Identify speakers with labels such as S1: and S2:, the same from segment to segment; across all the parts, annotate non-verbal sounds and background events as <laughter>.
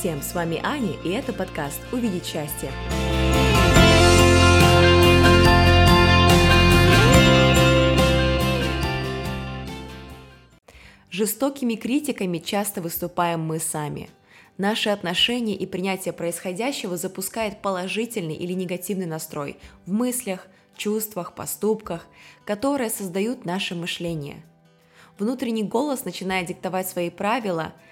S1: всем, с вами Аня, и это подкаст «Увидеть счастье». Жестокими критиками часто выступаем мы сами. Наши отношения и принятие происходящего запускает положительный или негативный настрой в мыслях, чувствах, поступках, которые создают наше мышление. Внутренний голос начинает диктовать свои правила –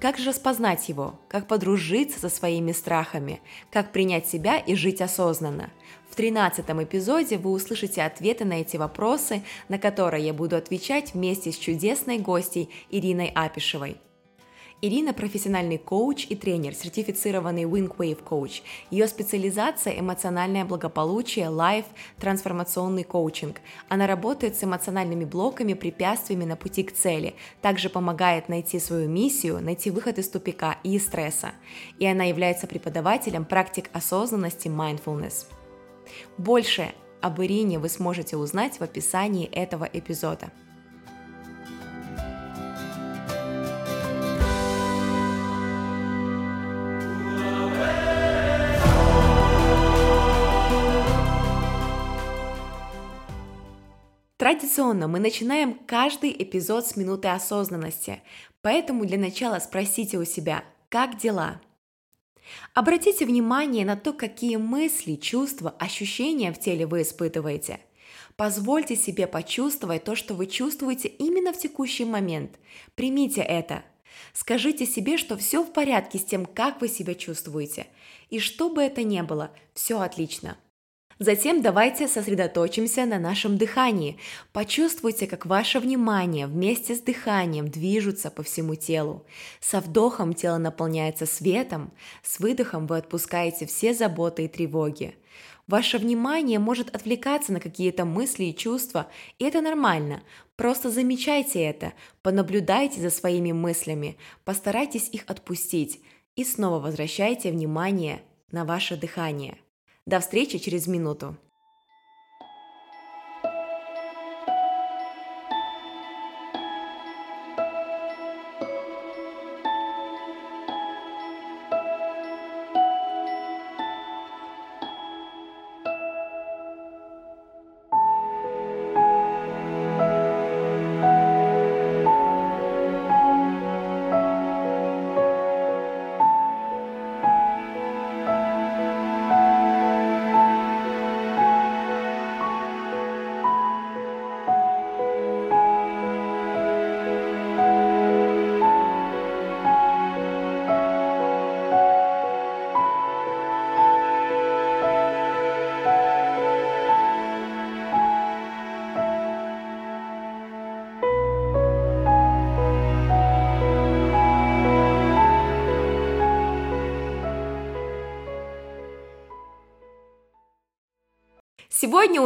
S1: как же распознать его? Как подружиться со своими страхами? Как принять себя и жить осознанно? В 13 эпизоде вы услышите ответы на эти вопросы, на которые я буду отвечать вместе с чудесной гостьей Ириной Апишевой. Ирина – профессиональный коуч и тренер, сертифицированный Wing Wave Coach. Ее специализация – эмоциональное благополучие, лайф, трансформационный коучинг. Она работает с эмоциональными блоками, препятствиями на пути к цели, также помогает найти свою миссию, найти выход из тупика и из стресса. И она является преподавателем практик осознанности mindfulness. Больше об Ирине вы сможете узнать в описании этого эпизода. Традиционно мы начинаем каждый эпизод с минуты осознанности, поэтому для начала спросите у себя, как дела? Обратите внимание на то, какие мысли, чувства, ощущения в теле вы испытываете. Позвольте себе почувствовать то, что вы чувствуете именно в текущий момент. Примите это. Скажите себе, что все в порядке с тем, как вы себя чувствуете. И что бы это ни было, все отлично. Затем давайте сосредоточимся на нашем дыхании. Почувствуйте, как ваше внимание вместе с дыханием движутся по всему телу. Со вдохом тело наполняется светом, с выдохом вы отпускаете все заботы и тревоги. Ваше внимание может отвлекаться на какие-то мысли и чувства, и это нормально. Просто замечайте это, понаблюдайте за своими мыслями, постарайтесь их отпустить и снова возвращайте внимание на ваше дыхание. До встречи через минуту.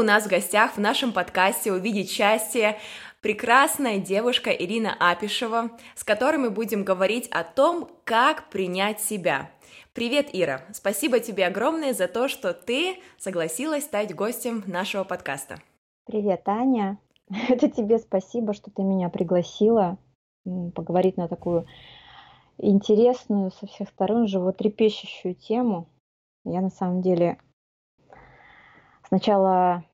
S1: Нас в гостях в нашем подкасте «Увидеть счастье» прекрасная девушка Ирина Апишева, с которой мы будем говорить о том, как принять себя. Привет, Ира! Спасибо тебе огромное за то, что ты согласилась стать гостем нашего подкаста.
S2: Привет, Аня! <laughs> Это тебе спасибо, что ты меня пригласила поговорить на такую интересную со всех сторон животрепещущую тему. Я на самом деле сначала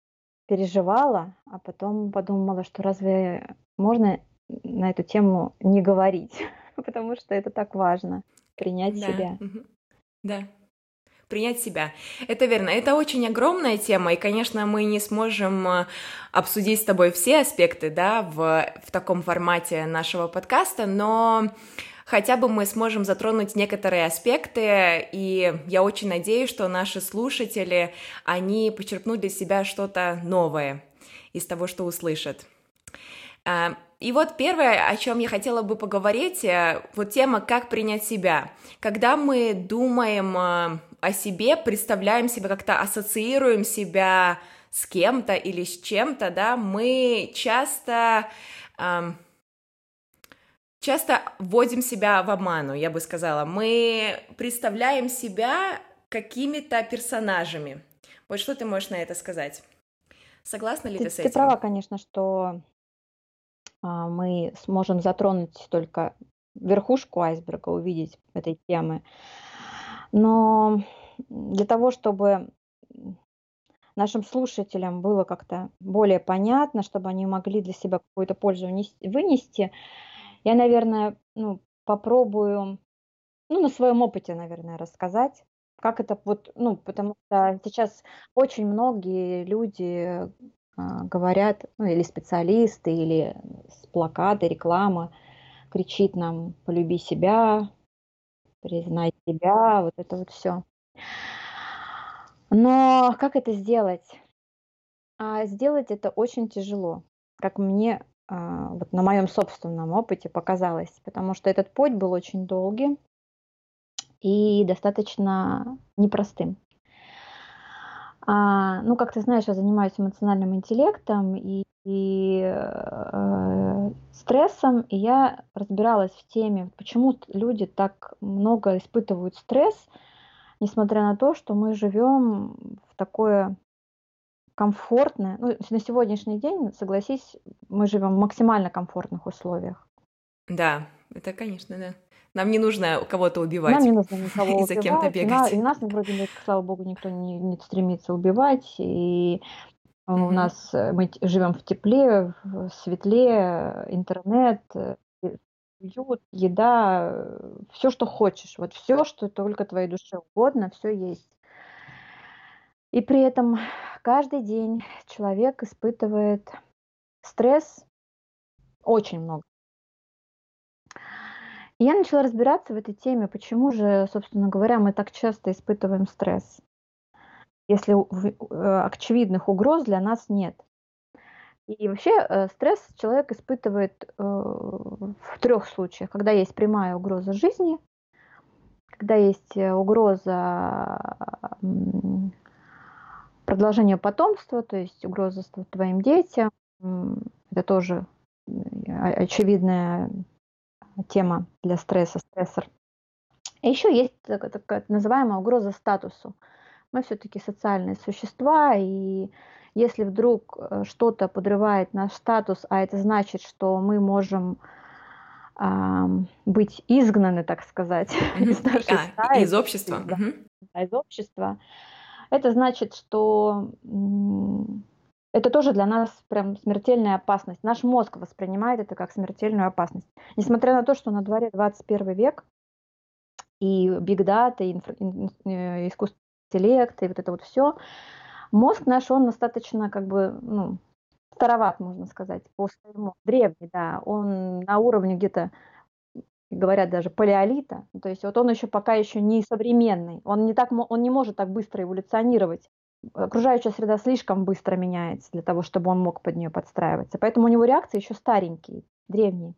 S2: переживала, а потом подумала, что разве можно на эту тему не говорить, <laughs> потому что это так важно принять да. себя.
S1: Да. Принять себя. Это верно. Это очень огромная тема, и, конечно, мы не сможем э, обсудить с тобой все аспекты, да, в, в таком формате нашего подкаста, но хотя бы мы сможем затронуть некоторые аспекты, и я очень надеюсь, что наши слушатели, они почерпнут для себя что-то новое из того, что услышат. А, и вот первое, о чем я хотела бы поговорить, э, вот тема «Как принять себя». Когда мы думаем э, о себе, представляем себя, как-то ассоциируем себя с кем-то или с чем-то, да, мы часто часто вводим себя в обману, я бы сказала. Мы представляем себя какими-то персонажами. Вот что ты можешь на это сказать? Согласна ли ты,
S2: ты
S1: с этим?
S2: Ты права, конечно, что а, мы сможем затронуть только верхушку айсберга увидеть этой темы. Но для того, чтобы нашим слушателям было как-то более понятно, чтобы они могли для себя какую-то пользу вынести, я, наверное, ну, попробую ну, на своем опыте, наверное, рассказать, как это вот, ну, потому что сейчас очень многие люди а, говорят, ну, или специалисты, или с плаката, реклама, кричит нам «полюби себя», «признай себя», вот это вот все. Но как это сделать? А сделать это очень тяжело, как мне вот на моем собственном опыте показалось, потому что этот путь был очень долгий и достаточно непростым. А, ну, как ты знаешь, я занимаюсь эмоциональным интеллектом и, и э, стрессом, и я разбиралась в теме, почему люди так много испытывают стресс, несмотря на то, что мы живем в такое комфортное, ну, на сегодняшний день, согласись, мы живем в максимально комфортных условиях.
S1: Да, это, конечно, да. Нам не нужно кого-то убивать.
S2: Нам не нужно никого <laughs>
S1: и за кем-то бегать.
S2: И, нас, вроде, слава богу, никто не, не стремится убивать. И mm-hmm. у нас э, мы живем в тепле, в светле, интернет, э, уют, еда, все, что хочешь. Вот все, что только твоей душе угодно, все есть. И при этом каждый день человек испытывает стресс очень много. Я начала разбираться в этой теме, почему же, собственно говоря, мы так часто испытываем стресс, если э, очевидных угроз для нас нет. И вообще э, стресс человек испытывает э, в трех случаях. Когда есть прямая угроза жизни, когда есть угроза продолжения потомства, то есть угроза твоим детям, это тоже очевидная тема для стресса, стрессор. И еще есть такая, такая называемая угроза статусу. Мы все-таки социальные существа, и если вдруг э, что-то подрывает наш статус, а это значит, что мы можем э, быть изгнаны, так сказать, <laughs> из нашей
S1: а, стаи, из общества.
S2: Да, из общества. Это значит, что это тоже для нас прям смертельная опасность. Наш мозг воспринимает это как смертельную опасность. Несмотря на то, что на дворе 21 век, и бигдата, и инфра, э, искусственный интеллект, и вот это вот все, мозг наш, он достаточно как бы, ну, староват, можно сказать, по своему, древний, да, он на уровне где-то, говорят даже палеолита, то есть вот он еще пока еще не современный, он не так, он не может так быстро эволюционировать окружающая среда слишком быстро меняется для того, чтобы он мог под нее подстраиваться. Поэтому у него реакции еще старенькие, древние.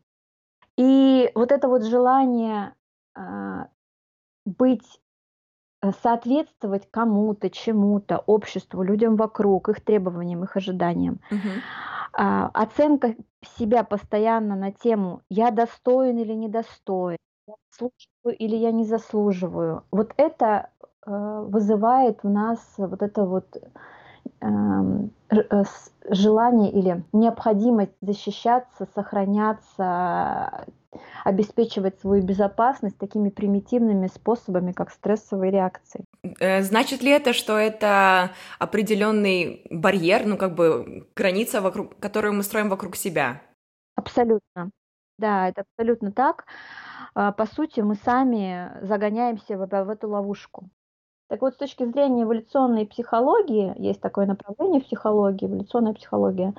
S2: И вот это вот желание э, быть, соответствовать кому-то, чему-то, обществу, людям вокруг, их требованиям, их ожиданиям. Угу. Э, оценка себя постоянно на тему «я достоин или недостоин», «я заслуживаю или я не заслуживаю». Вот это Э, вызывает в нас вот это вот желание или необходимость защищаться, сохраняться, обеспечивать свою безопасность такими примитивными способами, как стрессовые реакции.
S1: Э, значит ли это, что это определенный барьер, ну как бы граница, вокруг, которую мы строим вокруг себя?
S2: Абсолютно. Да, это абсолютно так. А, по сути, мы сами загоняемся в, в эту ловушку. Так вот, с точки зрения эволюционной психологии, есть такое направление в психологии, эволюционная психология,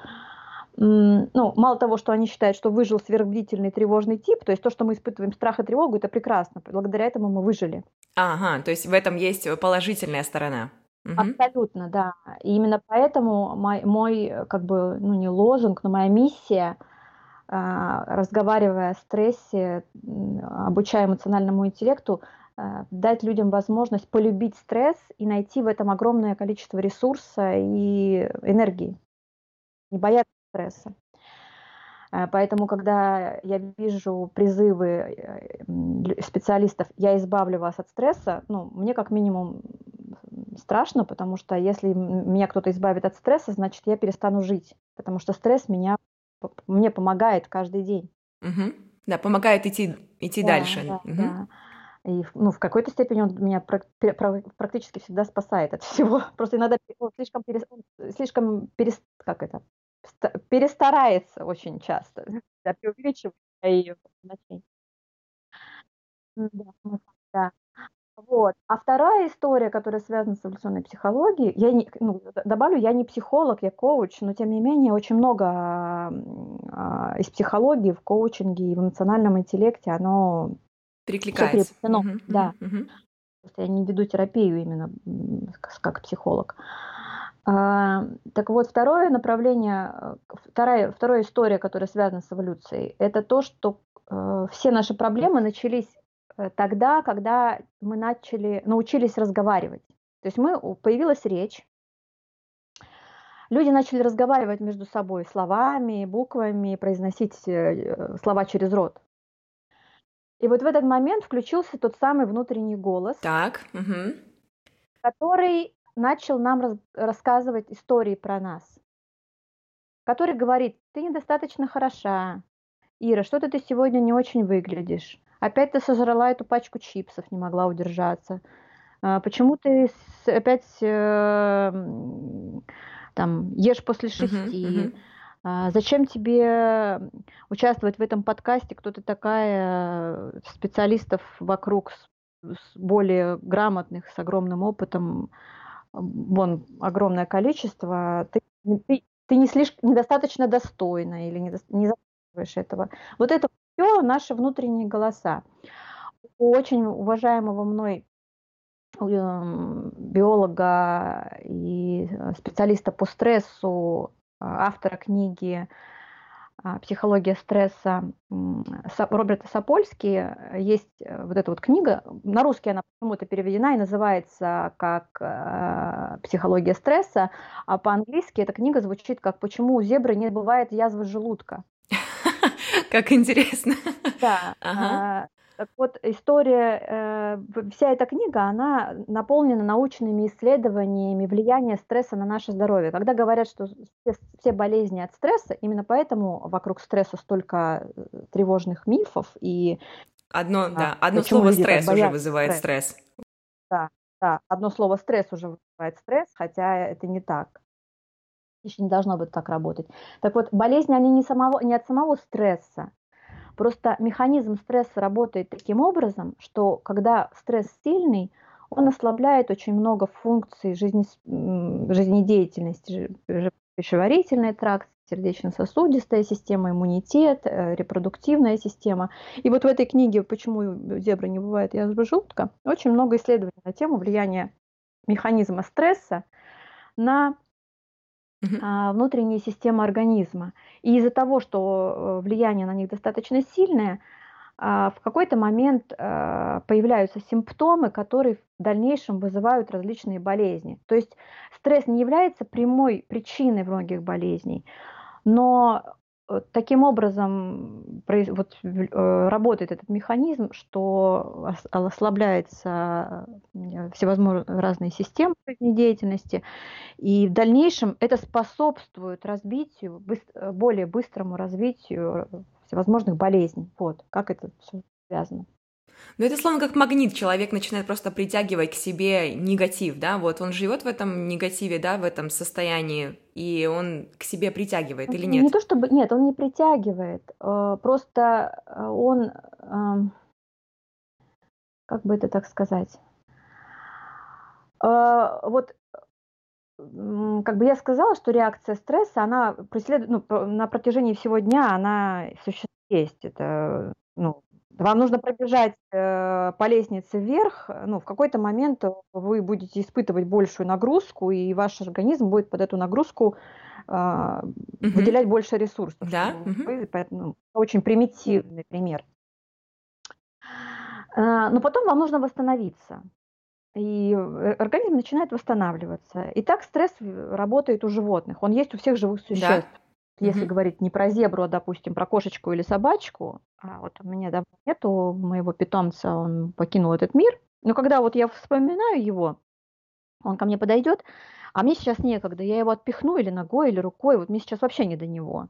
S2: ну, мало того, что они считают, что выжил сверхбдительный тревожный тип, то есть то, что мы испытываем страх и тревогу, это прекрасно. Благодаря этому мы выжили.
S1: Ага, то есть в этом есть положительная сторона.
S2: Угу. Абсолютно, да. И именно поэтому мой, мой, как бы, ну не лозунг, но моя миссия, а, разговаривая о стрессе, обучая эмоциональному интеллекту, дать людям возможность полюбить стресс и найти в этом огромное количество ресурса и энергии, не бояться стресса. Э, поэтому, когда я вижу призывы э, специалистов «я избавлю вас от стресса», ну, мне как минимум страшно, потому что если меня кто-то избавит от стресса, значит, я перестану жить, потому что стресс меня, мне помогает каждый день.
S1: Угу. Да, помогает идти, идти
S2: Да,
S1: дальше.
S2: да,
S1: Мгм.
S2: да. И ну, в какой-то степени он меня практически всегда спасает от всего. <laughs> Просто иногда он слишком перес слишком перес как это, ста перестарается очень часто, <laughs> да, преувеличивает. М-да, смысл, да. Вот. А вторая история, которая связана с эволюционной психологией, я не ну, добавлю, я не психолог, я коуч, но тем не менее очень много, а, из психологии в коучинге и в эмоциональном интеллекте, оно
S1: Перекликается.
S2: переплетено.
S1: Мгм,
S2: Да. Просто я не веду терапию именно, как психолог. А, так вот, второе направление, э, вторая вторая история, которая связана с эволюцией, это то, что, э, все наши проблемы начались, э, тогда, когда мы начали научились разговаривать. То есть мы появилась речь люди начали разговаривать между собой словами, буквами, произносить, слова через рот. И вот в этот момент включился тот самый внутренний голос
S1: Так. Мгм.
S2: который начал нам раз рассказывать истории про нас. Который говорит: "Ты недостаточно хороша. Ира, что-то ты сегодня не очень выглядишь. Опять ты сожрала эту пачку чипсов, не могла удержаться. А, почему ты опять, э, там ешь после 6?
S1: мгм.
S2: А, зачем тебе участвовать в этом подкасте? Кто ты такая? Специалистов вокруг более грамотных, с огромным опытом, вон огромное количество. Ты не ты ты не слишк недостаточно достойна или недос не заслуживаешь этого". Вот это всё наши внутренние голоса. У очень уважаемого мной, м, биолога и, э, специалиста по стрессу, автора книги, а, "Психология стресса", Роберта Сапольски, есть, э, вот эта вот книга. На русский она почему-то переведена и называется как, э, "Психология стресса", а по-английски эта книга звучит как "Почему у зебры не бывает язвы желудка". <laughs>
S1: Как интересно.
S2: Да,
S1: Ага.
S2: Так вот история, э, вся эта книга, она наполнена научными исследованиями влияния стресса на наше здоровье. Когда говорят, что все все болезни от стресса, именно поэтому вокруг стресса столько, э, тревожных мифов и
S1: Одно,
S2: а,
S1: да, одно слово "стресс" уже вызывает
S2: стресса.
S1: стресс.
S2: Да, да, одно слово "стресс" уже вызывает стресс, хотя это не так. Ещё не должно быть так работать. Так вот, болезни, они не самого не от самого стресса. Просто механизм стресса работает таким образом, что когда стресс сильный, он ослабляет очень много функций жизнес м, жизнедеятельности, жи пищеварительный тракт, сердечно-сосудистая система, иммунитет, э, репродуктивная система. И вот в этой книге "Почему зебры не бывает язвы желудка" очень много исследований на тему влияния механизма стресса на А, внутренние системы организма. И из-за того, что, э, влияние на них достаточно сильное, а, в какой-то момент, а, появляются симптомы, которые в дальнейшем вызывают различные болезни. То есть стресс не является прямой причиной многих болезней, но, таким образом вот э, работает этот механизм, что ос ослабляется, м, всевозможные разные системы жизнедеятельности, и в дальнейшем это способствует развитию, э, более быстрому развитию всевозможных болезней. Вот как это всё связано.
S1: Ну, это словно как магнит. Человек начинает просто притягивать к себе негатив, да? Вот он живет в этом негативе, да, в этом состоянии, и он к себе притягивает или
S2: Не
S1: нет?
S2: то чтобы нет, он не притягивает, э, просто, э, он, ам как бы это так сказать? Э, вот, как бы я сказала, что реакция стресса, она преследует, ну, на протяжении всего дня она суще есть. Это, ну, вам нужно пробежать, э, по лестнице вверх, э, ну, в какой-то момент вы будете испытывать большую нагрузку, и ваш организм будет под эту нагрузку, а,
S1: Мгм.
S2: выделять больше ресурсов,
S1: Да,
S2: вы поэтому очень примитивный пример. А, но потом вам нужно восстановиться, и о организм начинает восстанавливаться. И так стресс в работает у животных, он есть у всех живых
S1: Да.
S2: Если
S1: Мгм.
S2: говорить не про зебру, а, допустим, про кошечку или собачку, а вот у меня давно нету моего питомца, он покинул этот мир, но когда вот я вспоминаю его, он ко мне подойдет, а мне сейчас некогда, я его отпихну или ногой, или рукой, вот мне сейчас вообще не до него.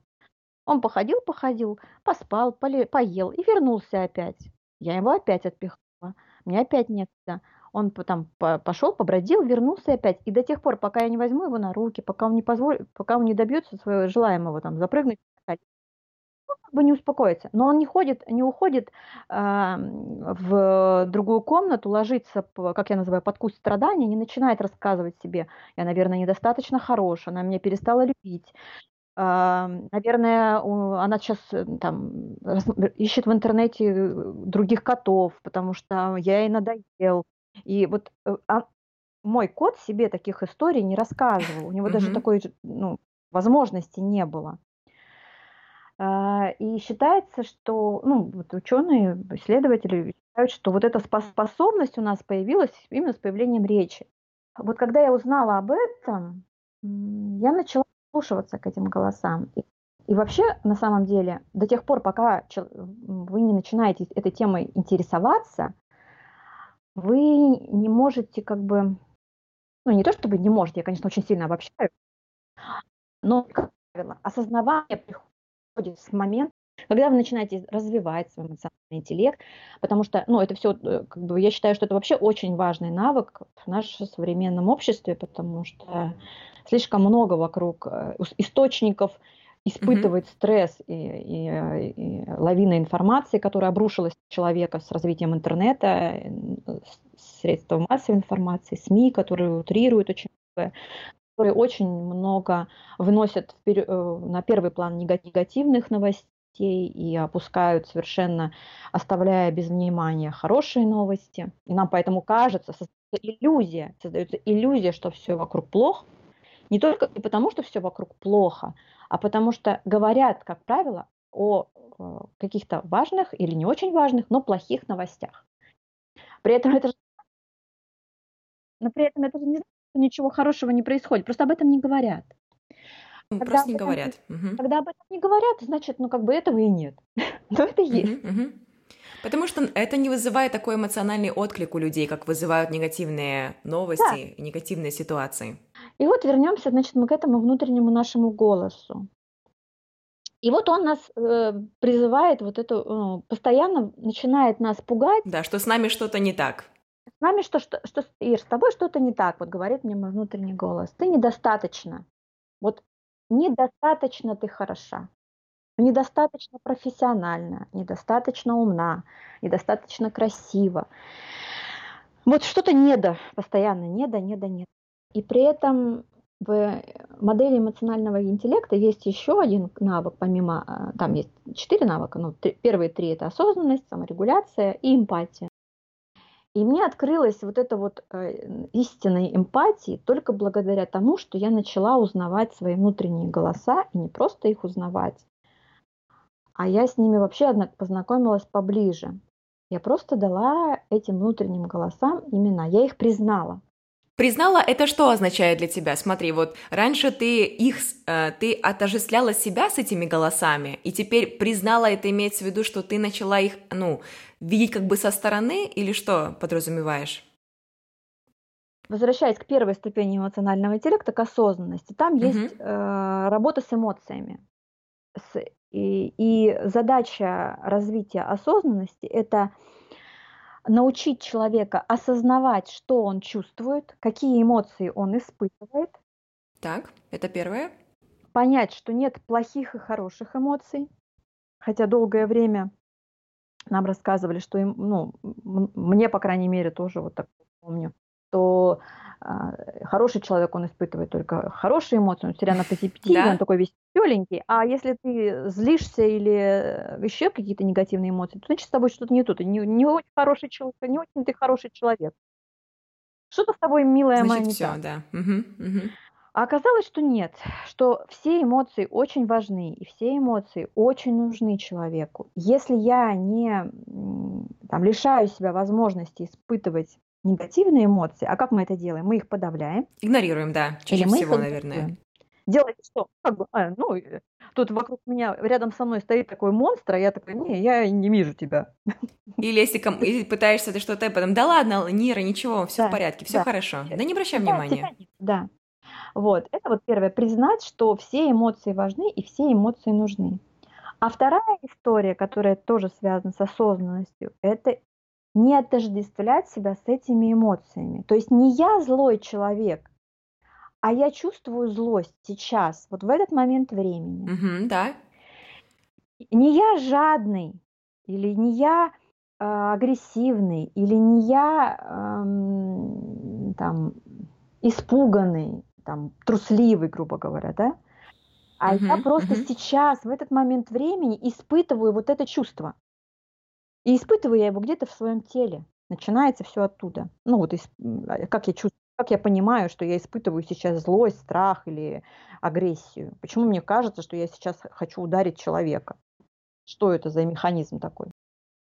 S2: Он походил, походил, поспал, поле, поел и вернулся опять. Я его опять отпихнула. Мне опять нет. Он там пошел, побродил, вернулся опять. И до тех пор, пока я не возьму его на руки, пока он не позволит, пока он не добьется своего желаемого, там, запрыгнуть, он как бы не успокоится. Но он не ходит, не уходит э, в другую комнату, ложится, как я называю, под куст страдания, не начинает рассказывать себе, я, наверное, недостаточно хорош, она меня перестала любить, Наверное, она сейчас э, там ищет в интернете э, других котов, потому что я ей надоел. И вот э, а мой кот себе таких историй не рассказывал. У него даже такой ну, возможности не было. А, и считается, что ну, вот ученые, исследователи считают, что вот эта способность у нас появилась именно с появлением речи. Вот когда я узнала об этом, я начала прислушиваться к этим голосам. И, и вообще, на самом деле, до тех пор, пока вы не начинаете этой темой интересоваться, вы не можете как бы, ну не то чтобы не можете, я, конечно, очень сильно обобщаю, но, как правило, осознавание приходит с момента, когда вы начинаете развивать свой эмоциональный интеллект, потому что, ну, это все, э, как бы, я считаю, что это вообще очень важный навык в нашем современном обществе, потому что слишком много вокруг э, источников испытывать mm-hmm. стресс и, и, и лавина информации, которая обрушилась на человека с развитием интернета, средств массовой информации, СМИ, которые утрируют очень многое, которые очень много выносят вперед, э, на первый план негативных новостей и опускают совершенно, оставляя без внимания хорошие новости. И нам поэтому кажется, создается иллюзия, создается иллюзия, что все вокруг плохо, не только потому, что все вокруг плохо, а потому что говорят, как правило, о э, каких-то важных или не очень важных, но плохих новостях. При этом это же, но при этом это же не значит, что ничего хорошего не происходит, просто об этом не говорят.
S1: когда просто не этом, говорят.
S2: Когда об этом не говорят, значит, ну как бы этого и нет. <laughs> Но это есть. Угу, угу.
S1: Потому что это не вызывает такой эмоциональный отклик у людей, как вызывают негативные новости да. и негативные ситуации.
S2: И вот вернемся, значит, мы к этому внутреннему нашему голосу. И вот он нас э, призывает, вот это, э, постоянно начинает нас пугать.
S1: Да, что с нами что-то не так.
S2: С нами что, что, что, Ир, с тобой что-то не так, вот говорит мне мой внутренний голос. Ты недостаточно. Вот недостаточно ты хороша. Недостаточно профессиональна, недостаточно умна, недостаточно красиво. Вот что-то недо, постоянно недо, недо, недо. И при этом в модели эмоционального интеллекта есть еще один навык, помимо, а, там есть четыре навыка, ну, три, первые три это осознанность, саморегуляция и эмпатия. И мне открылась вот эта вот э, истинная эмпатия только благодаря тому, что я начала узнавать свои внутренние голоса, и не просто их узнавать, а я с ними вообще познакомилась поближе. Я просто дала этим внутренним голосам имена, я их признала.
S1: Признала, это что означает для тебя? Смотри, вот раньше ты их, э, ты отождествляла себя с этими голосами, и теперь признала, это имеется в виду, что ты начала их, ну, видеть как бы со стороны, или что подразумеваешь?
S2: Возвращаясь к первой ступени эмоционального интеллекта, к осознанности, там угу. есть э, работа с эмоциями. С, и, и задача развития осознанности – это научить человека осознавать, что он чувствует, какие эмоции он испытывает.
S1: Так, это первое.
S2: Понять, что нет плохих и хороших эмоций. Хотя долгое время нам рассказывали, что им, ну, мне, по крайней мере, тоже вот так помню, что а, хороший человек, он испытывает только хорошие эмоции, он все на позитиве, да. он такой весь веселенький, а если ты злишься или еще какие-то негативные эмоции, то значит с тобой что-то не то, ты не, не очень хороший человек, не очень ты хороший человек. Что-то с тобой, милая
S1: значит,
S2: моя,
S1: все, да. Угу, угу.
S2: А оказалось, что нет, что все эмоции очень важны, и все эмоции очень нужны человеку. Если я не там, лишаю себя возможности испытывать негативные эмоции. А как мы это делаем? Мы их подавляем.
S1: Игнорируем, да, чаще Или всего, наверное.
S2: Делать что? Как бы, а, ну, э, тут вокруг меня, рядом со мной стоит такой монстр, а я такой, не, я не вижу тебя.
S1: Или если ком... Или пытаешься ты что-то, потом, да ладно, Нира, ничего, все да, в порядке, все да. хорошо. Да не обращай да, внимания.
S2: Да. Вот, это вот первое, признать, что все эмоции важны и все эмоции нужны. А вторая история, которая тоже связана с осознанностью, это не отождествлять себя с этими эмоциями. То есть не я злой человек, а я чувствую злость сейчас, вот в этот момент времени.
S1: Мгм, да.
S2: Не я жадный, или не я э, агрессивный, или не я эм, там испуганный, там трусливый, грубо говоря, да? А я
S1: Мгм,
S2: просто
S1: мгм.
S2: сейчас, в этот момент времени, испытываю вот это чувство. И испытываю я его где-то в своем теле. Начинается все оттуда. Ну вот а, как я чувствую, как я понимаю, что я испытываю сейчас злость, страх или агрессию. Почему мне кажется, что я сейчас хочу ударить человека? Что это за механизм такой?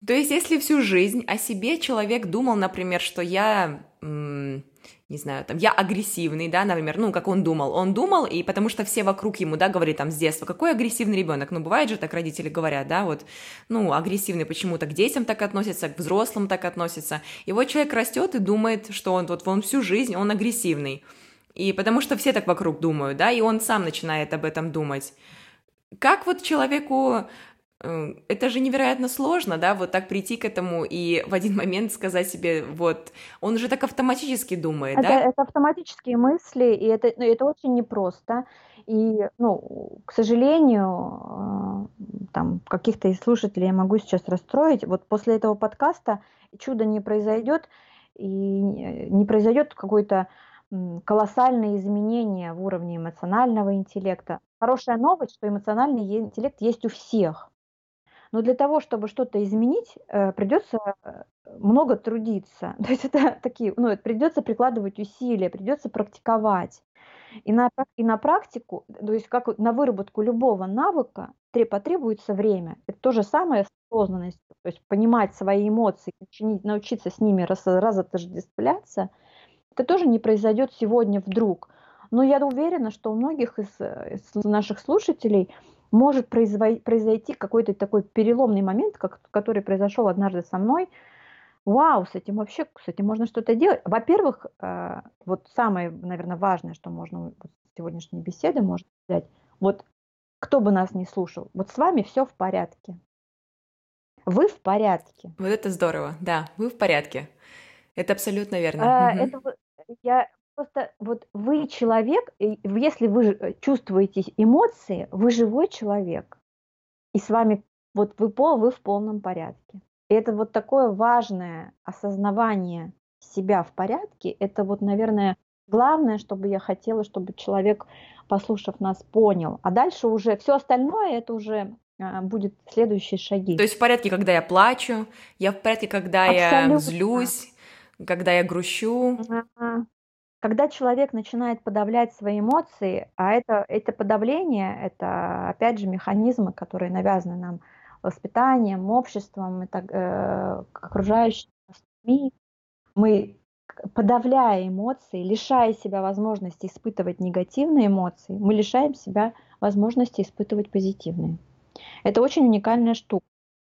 S1: То есть, если всю жизнь о себе человек думал, например, что я, не знаю, там, я агрессивный, да, например, ну, как он думал, он думал, и потому что все вокруг ему, да, говорили там с детства, какой агрессивный ребенок, ну, бывает же так родители говорят, да, вот, ну, агрессивный почему-то к детям так относится, к взрослым так относится, и вот человек растет и думает, что он вот, он всю жизнь, он агрессивный, и потому что все так вокруг думают, да, и он сам начинает об этом думать. Как вот человеку Это же невероятно сложно, да, вот так прийти к этому и в один момент сказать себе, вот, он уже так автоматически думает,
S2: Это,
S1: да?
S2: это автоматические мысли, и это, ну, это очень непросто. И, ну, к сожалению, э, там каких-то из слушателей я могу сейчас расстроить. Вот после этого подкаста чудо не произойдет, и не произойдет какое-то колоссальное изменение в уровне эмоционального интеллекта. Хорошая новость, что эмоциональный интеллект есть у всех. Но для того, чтобы что-то изменить, э, придется э, много трудиться. <laughs> То есть это такие, ну, придется прикладывать усилия, придется практиковать. И на, и на практику, то есть как на выработку любого навыка тре- потребуется время. Это то же самое с осознанностью. То есть понимать свои эмоции, научиться с ними раз, разотождествляться, это тоже не произойдет сегодня вдруг. Но я уверена, что у многих из, э, из наших слушателей может произойти какой-то такой переломный момент, как, который произошел однажды со мной. Вау, с этим вообще, с этим можно что-то делать. Во-первых, э, вот самое, наверное, важное, что можно с сегодняшней беседы можно взять, вот кто бы нас не слушал, вот с вами все в порядке. Вы в порядке.
S1: Вот это здорово, да, вы в порядке. Это абсолютно верно.
S2: А,
S1: Мгм.
S2: это я просто вот вы человек, если вы э, чувствуете эмоции, вы живой человек, и с вами вот вы пол, вы в полном порядке. И это вот такое важное осознавание себя в порядке. Это вот, наверное, главное, чтобы я хотела, чтобы человек, послушав нас, понял. А дальше уже все остальное, это уже а, будет следующие шаги.
S1: То есть в порядке, когда я плачу, я в порядке, когда я
S2: Абсолютно.
S1: злюсь, когда я грущу.
S2: Когда человек начинает подавлять свои эмоции, а это, это подавление, это опять же механизмы, которые навязаны нам воспитанием, обществом, и э, окружающими людьми, мы подавляя эмоции, лишая себя возможности испытывать негативные эмоции, мы лишаем себя возможности испытывать позитивные. Это очень уникальная штука.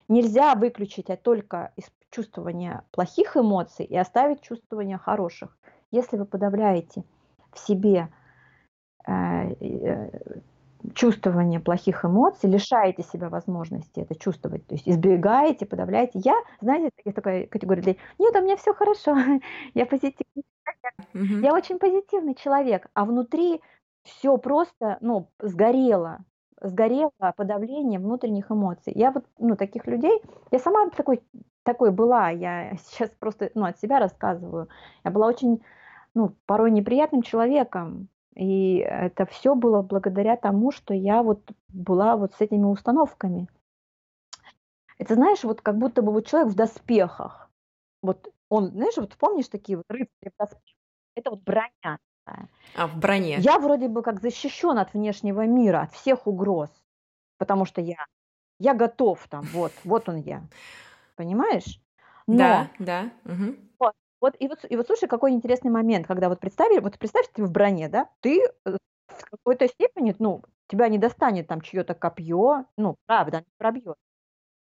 S2: Нельзя выключить а только из чувствования плохих эмоций и оставить чувствование хороших. Если вы подавляете в себе э, э, чувствование плохих эмоций, лишаете себя возможности это чувствовать, то есть избегаете, подавляете. Я, знаете, есть такая категория людей, нет, у меня все хорошо, <laughs> я позитивный,
S1: Мгм.
S2: я очень позитивный человек, а внутри все просто, ну, сгорело, сгорело подавление внутренних эмоций. Я вот, ну, таких людей, я сама такой, такой была, я <laughs> сейчас просто, ну, от себя рассказываю. Я была очень, ну, порой неприятным человеком, и это все было благодаря тому, что я вот была вот с этими установками. Это, знаешь, вот как будто бы вот человек в доспехах. Вот он, знаешь, вот помнишь такие вот рыцари в доспехах? Это вот броня.
S1: А, в броне.
S2: Я вроде бы как защищен от внешнего мира, от всех угроз, потому что я, я готов там, вот, вот он я, понимаешь? Но
S1: Да, да. мгм.
S2: Вот, и вот, и вот слушай, какой интересный момент, когда вот представили, вот представь, ты в броне, да, ты э, в какой-то степени, ну, тебя не достанет там чье-то копье, ну, правда, не пробьет.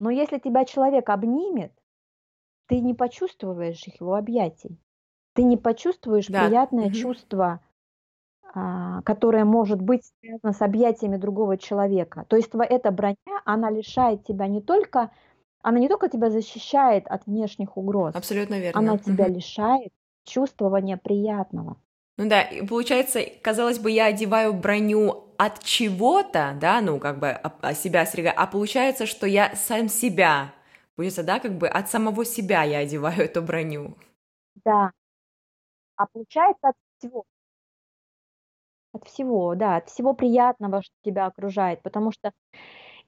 S2: Но если тебя человек обнимет, ты не почувствуешь его объятий, ты не почувствуешь
S1: Да.
S2: приятное
S1: мгм.
S2: чувство а, которая может быть связана с объятиями другого человека. То есть эта броня, она лишает тебя не только, она не только тебя защищает от внешних угроз,
S1: Абсолютно верно.
S2: она тебя лишает чувствования приятного.
S1: Ну да, и получается, казалось бы, я одеваю броню от чего-то, да, ну как бы о, себя остерегаю, а получается, что я сам себя, получается, да, как бы от самого себя я одеваю эту броню.
S2: Да, а получается от всего. От всего, да, от всего приятного, что тебя окружает, потому что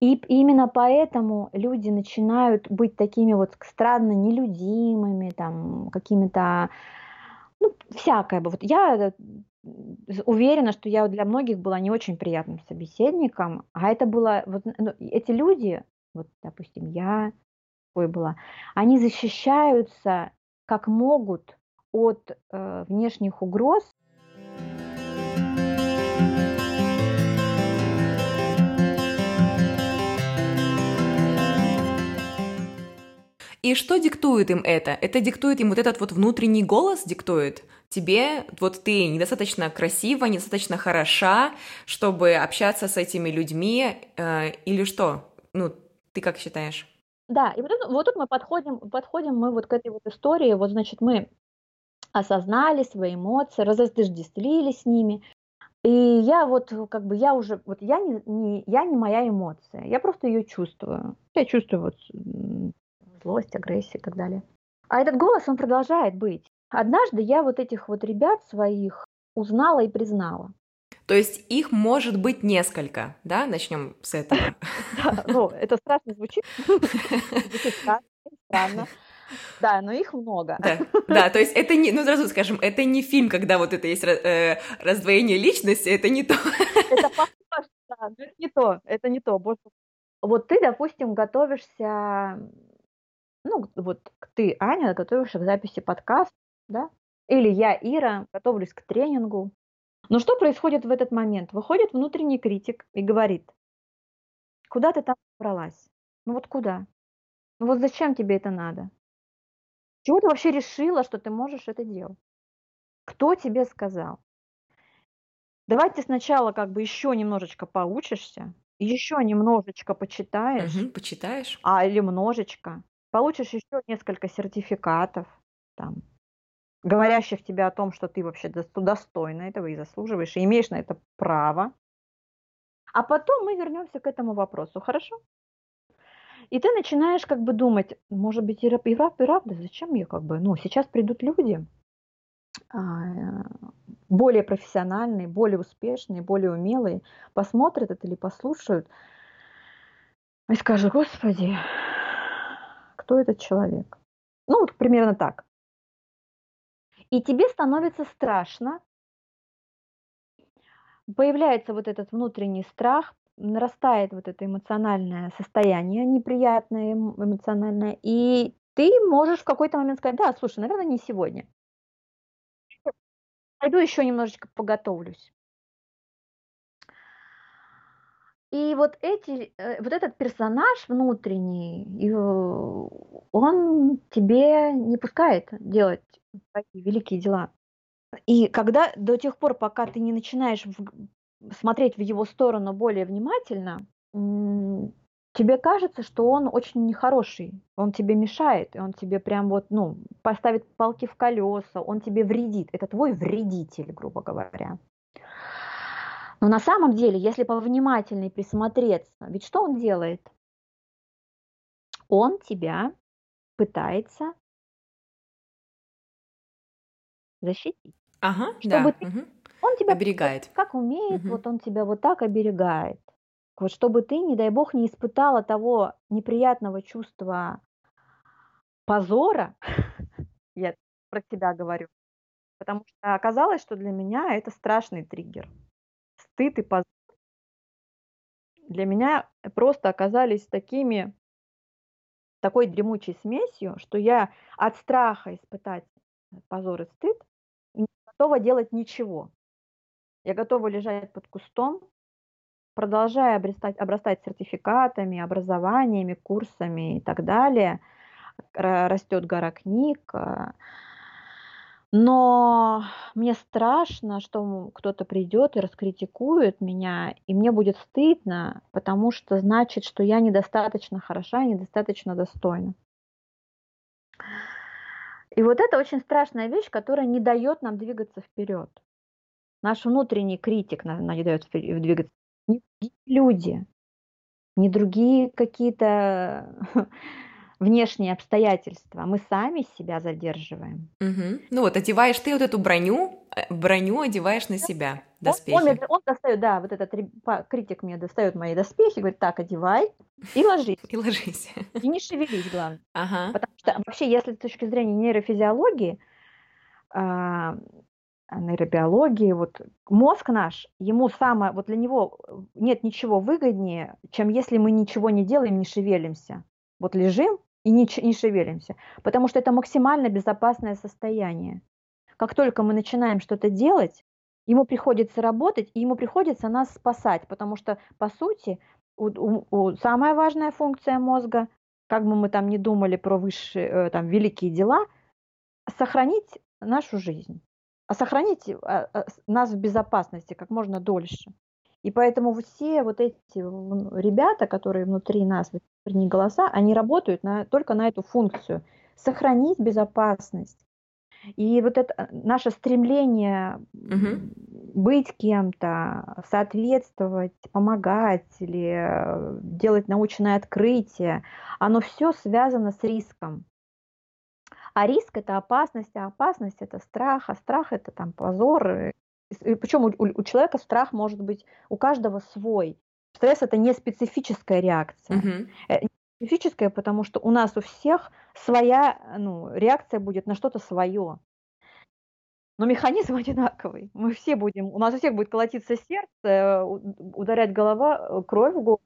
S2: и именно поэтому люди начинают быть такими вот странно нелюдимыми, там, какими-то, ну, всякое бы. Вот я уверена, что я для многих была не очень приятным собеседником, а это было, вот ну, эти люди, вот, допустим, я такой была, они защищаются как могут от э, внешних угроз.
S1: И что диктует им это? Это диктует им вот этот вот внутренний голос диктует? Тебе, вот ты недостаточно красива, недостаточно хороша, чтобы общаться с этими людьми, э, или что? Ну, ты как считаешь?
S2: Да, и вот, вот тут мы подходим, подходим мы вот к этой вот истории, вот, значит, мы осознали свои эмоции, разотождествили с ними. И я вот, как бы, я уже, вот я не, не, я не моя эмоция, я просто ее чувствую. Я чувствую вот злость, агрессию и так далее. А этот голос, он продолжает быть. Однажды я вот этих вот ребят своих узнала и признала.
S1: То есть их может быть несколько, да? Начнем с этого. <laughs>
S2: Да, ну, это страшно звучит. <laughs> Звучит странно. Да, но их много.
S1: Да, да, то есть это не, ну сразу скажем, это не фильм, когда вот это есть э, раздвоение личности, это не то. <laughs>
S2: Это похоже, да, но это не то, это не то. Вот ты, допустим, готовишься, ну вот ты, Аня, готовишься к записи подкаста, да? Или я, Ира, готовлюсь к тренингу. Но что происходит в этот момент? Выходит внутренний критик и говорит, куда ты там собралась? Ну вот куда? Ну вот зачем тебе это надо? Чего ты вообще решила, что ты можешь это делать? Кто тебе сказал? Давай ты сначала как бы еще немножечко поучишься, еще немножечко почитаешь.
S1: Угу, почитаешь.
S2: А или немножечко. Получишь еще несколько сертификатов, там, говорящих тебе о том, что ты вообще достойна этого и заслуживаешь, и имеешь на это право. А потом мы вернемся к этому вопросу, хорошо? И ты начинаешь как бы думать, может быть, и правда, зачем я как бы, ну, сейчас придут люди, а, более профессиональные, более успешные, более умелые, посмотрят это или послушают и скажут, господи, кто этот человек? Ну, вот примерно так. И тебе становится страшно, появляется вот этот внутренний страх, нарастает вот это эмоциональное состояние, неприятное эмоциональное, и ты можешь в какой-то момент сказать, да, слушай, наверное, не сегодня. Пойду еще немножечко поготовлюсь. И вот эти, э, вот этот персонаж внутренний, э, он тебе не пускает делать такие великие дела. И когда до тех пор, пока ты не начинаешь смотреть в его сторону более внимательно, тебе кажется, что он очень нехороший, он тебе мешает, он тебе прям вот, ну, поставит палки в колеса, он тебе вредит. Это твой вредитель, грубо говоря. Но на самом деле, если повнимательнее присмотреться, ведь что он делает? Он тебя пытается защитить.
S1: Ага, чтобы да. ты угу.
S2: Он тебя
S1: оберегает.
S2: Как умеет, угу. вот он тебя вот так оберегает. Вот чтобы ты, не дай бог, не испытала того неприятного чувства позора, <laughs> я про тебя говорю, потому что оказалось, что для меня это страшный триггер. Стыд и позор для меня просто оказались такими, такой дремучей смесью, что я от страха испытать позор и стыд не готова делать ничего. Я готова лежать под кустом, продолжая обрастать, обрастать сертификатами, образованиями, курсами и так далее. Растет гора книг. Но мне страшно, что кто-то придет и раскритикует меня, и мне будет стыдно, потому что значит, что я недостаточно хороша, недостаточно достойна. И вот это очень страшная вещь, которая не дает нам двигаться вперед. Наш внутренний критик нам не дает двигаться. Не люди, не другие какие-то <laughs> внешние обстоятельства. Мы сами себя задерживаем.
S1: Угу. Ну вот, одеваешь ты вот эту броню, э, броню одеваешь на себя, доспехи.
S2: Он, он, он достает, да, вот этот критик мне достает мои доспехи, говорит, так, одевай и ложись. <laughs>
S1: И ложись.
S2: И не шевелись, главное.
S1: Ага.
S2: Потому что вообще, если с точки зрения нейрофизиологии, а, нейробиологии, вот мозг наш, ему самое, вот для него нет ничего выгоднее, чем если мы ничего не делаем, не шевелимся. Вот лежим и не, не шевелимся, потому что это максимально безопасное состояние. Как только мы начинаем что-то делать, ему приходится работать, и ему приходится нас спасать, потому что, по сути, у, у, у, самая важная функция мозга, как бы мы там ни думали про высшие, э, там, великие дела, сохранить нашу жизнь, а сохранить а, а, нас в безопасности как можно дольше. И поэтому все вот эти ребята, которые внутри нас, внутренние голоса, они работают на, только на эту функцию – сохранить безопасность. И вот это э, наше стремление угу. быть кем-то, соответствовать, помогать или э, делать научное открытие, оно все связано с риском. А риск это опасность, а опасность это страх, а страх это там позор, причем у, у человека страх может быть у каждого свой. Стресс это не специфическая реакция. Uh-huh. специфическая, потому что у нас у всех своя ну, реакция будет на что-то свое. Но механизм <laughs> одинаковый. Мы все будем, у нас у всех будет колотиться сердце, ударять голова, кровь в голову,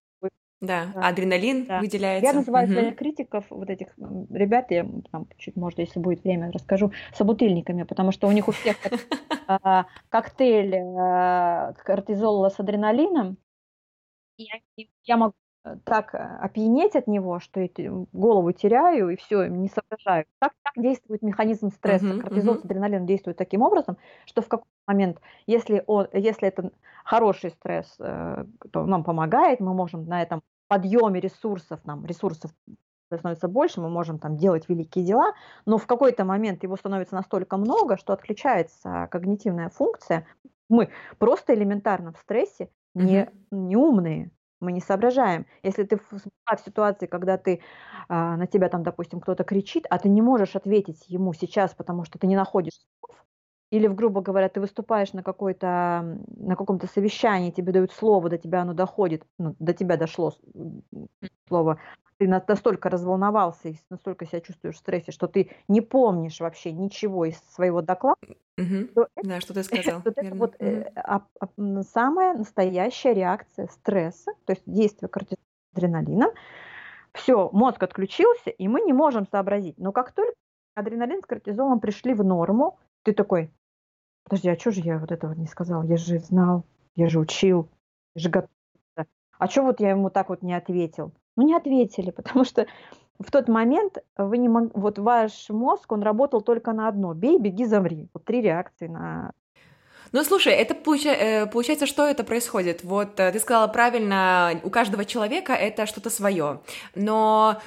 S1: да, да. адреналин да. выделяется.
S2: Я называю угу. критиков, вот этих ребят, я там чуть, может, если будет время, расскажу, собутыльниками, потому что у них у всех <laughs> а, коктейль а, кортизола с адреналином, и я могу так опьянеть от него, что голову теряю и все, не соображаю. Так, так действует механизм стресса. Uh-huh, Кортизол uh-huh. с адреналином действует таким образом, что в какой-то момент, если, он, если это хороший стресс, э, то нам помогает, мы можем на этом подъеме ресурсов, нам ресурсов становится больше, мы можем там делать великие дела, но в какой-то момент его становится настолько много, что отключается когнитивная функция. Мы просто элементарно в стрессе не, uh-huh. не умные, мы не соображаем. Если ты в, ситуации, когда ты а, на тебя там, допустим, кто-то кричит, а ты не можешь ответить ему сейчас, потому что ты не находишь слов, или, грубо говоря, ты выступаешь на, какой-то, на каком-то совещании, тебе дают слово, до тебя оно доходит, ну, до тебя дошло слово, ты настолько разволновался и настолько себя чувствуешь в стрессе, что ты не помнишь вообще ничего из своего доклада,
S1: угу. то да, что ты <laughs> сказал.
S2: Вот это вот угу. а, а, самая настоящая реакция стресса, то есть действие кортизола адреналином. Все, мозг отключился, и мы не можем сообразить. Но как только адреналин с кортизолом пришли в норму, ты такой, подожди, а что же я вот этого не сказал? Я же знал, я же учил, я же готов. А что вот я ему так вот не ответил? Ну, не ответили, <laughs> потому что в тот момент вы не мог, вот ваш мозг, он работал только на одно. Бей, беги, замри. Вот три реакции на
S1: ну, слушай, это э, получается, что это происходит? Вот э, ты сказала правильно, у каждого человека это что-то свое, но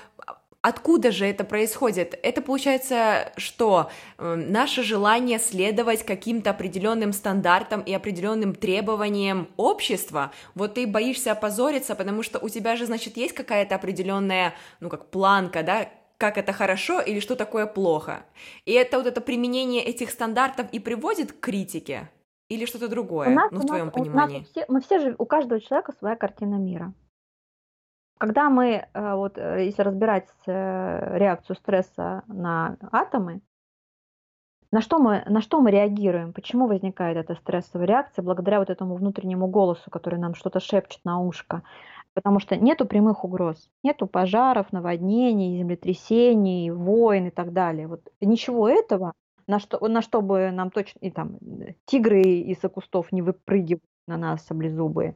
S1: Откуда же это происходит? Это получается, что э, наше желание следовать каким-то определенным стандартам и определенным требованиям общества. Вот ты боишься опозориться, потому что у тебя же, значит, есть какая-то определенная, ну, как планка, да, как это хорошо или что такое плохо. И это вот это применение этих стандартов и приводит к критике или что-то другое, нас, ну, в твоем понимании?
S2: У нас все, мы все же, у каждого человека своя картина мира. Когда мы, э, вот, э, если разбирать э, реакцию стресса на атомы, на что, мы, на что мы реагируем? Почему возникает эта стрессовая реакция? Благодаря вот этому внутреннему голосу, который нам что-то шепчет на ушко. Потому что нету прямых угроз. Нету пожаров, наводнений, землетрясений, войн и так далее. Вот ничего этого, на что, на что бы нам точно... И там тигры из-за кустов не выпрыгивают на нас саблезубые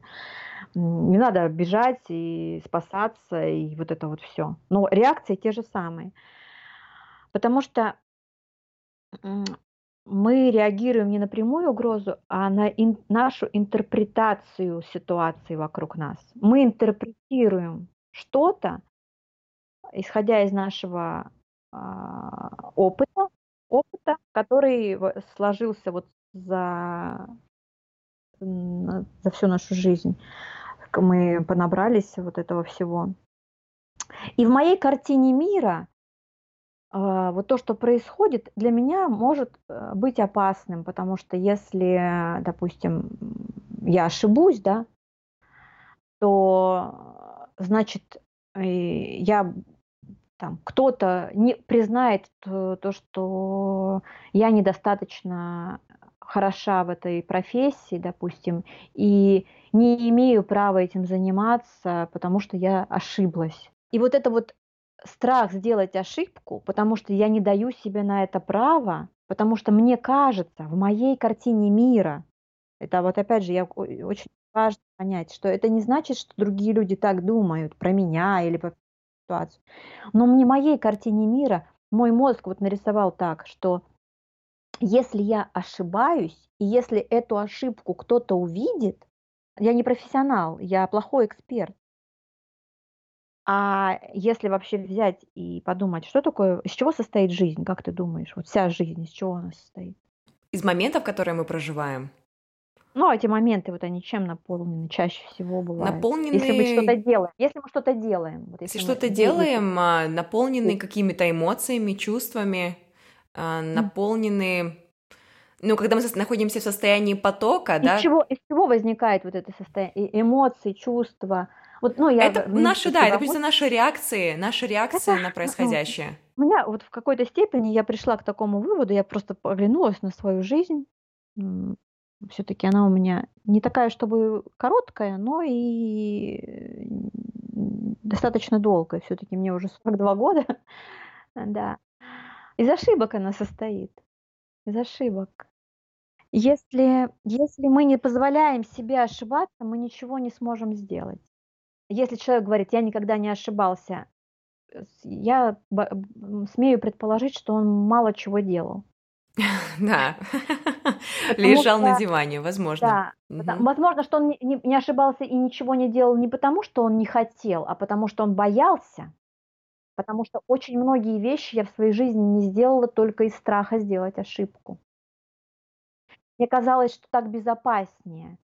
S2: не надо бежать и спасаться, и вот это вот все. Но реакции те же самые. Потому что мы реагируем не на прямую угрозу, а на ин- нашу интерпретацию ситуации вокруг нас. Мы интерпретируем что-то, исходя из нашего а, опыта, опыта, который сложился вот за, за всю нашу жизнь. Мы понабрались вот этого всего. И в моей картине мира а, вот то, что происходит, для меня может э, быть опасным, потому что если, допустим, я ошибусь, да, то значит я там кто-то не признает то, то, что я недостаточно хороша в этой профессии, допустим, и не имею права этим заниматься, потому что я ошиблась. И вот это вот страх сделать ошибку, потому что я не даю себе на это право, потому что мне кажется, в моей картине мира, это вот опять же, я очень важно понять, что это не значит, что другие люди так думают про меня или ситуацию. Но мне моей картине мира мой мозг вот нарисовал так, что если я ошибаюсь, и если эту ошибку кто-то увидит, я не профессионал, я плохой эксперт, а если вообще взять и подумать, что такое, из чего состоит жизнь, как ты думаешь? Вот вся жизнь, из чего она состоит?
S1: Из моментов, которые мы проживаем.
S2: Ну, эти моменты, вот они чем наполнены чаще всего бывают?
S1: Наполнены...
S2: Если мы что-то делаем. Если мы что-то делаем. Вот
S1: если, если что-то делаем, а, наполнены какими-то эмоциями, чувствами, а, наполнены... Ну, когда мы находимся в состоянии потока,
S2: из
S1: да?
S2: Чего, из чего возникает вот это состояние? Эмоции, чувства,
S1: вот, ну, я это наши, да, это просто наши реакции, наши реакции это, на происходящее.
S2: У меня вот в какой-то степени я пришла к такому выводу, я просто оглянулась на свою жизнь. Все-таки она у меня не такая, чтобы короткая, но и достаточно долгая. Все-таки мне уже 42 года. <laughs> да. Из ошибок она состоит. Из ошибок. Если, если мы не позволяем себе ошибаться, мы ничего не сможем сделать если человек говорит, я никогда не ошибался, я смею предположить, что он мало чего делал. <laughs>
S1: Да, лежал на диване, возможно.
S2: Да, возможно, что он не ошибался и ничего не делал не потому, что он не хотел, а потому что он боялся. Потому что очень многие вещи я в своей жизни не сделала только из страха сделать ошибку. Мне казалось, что так безопаснее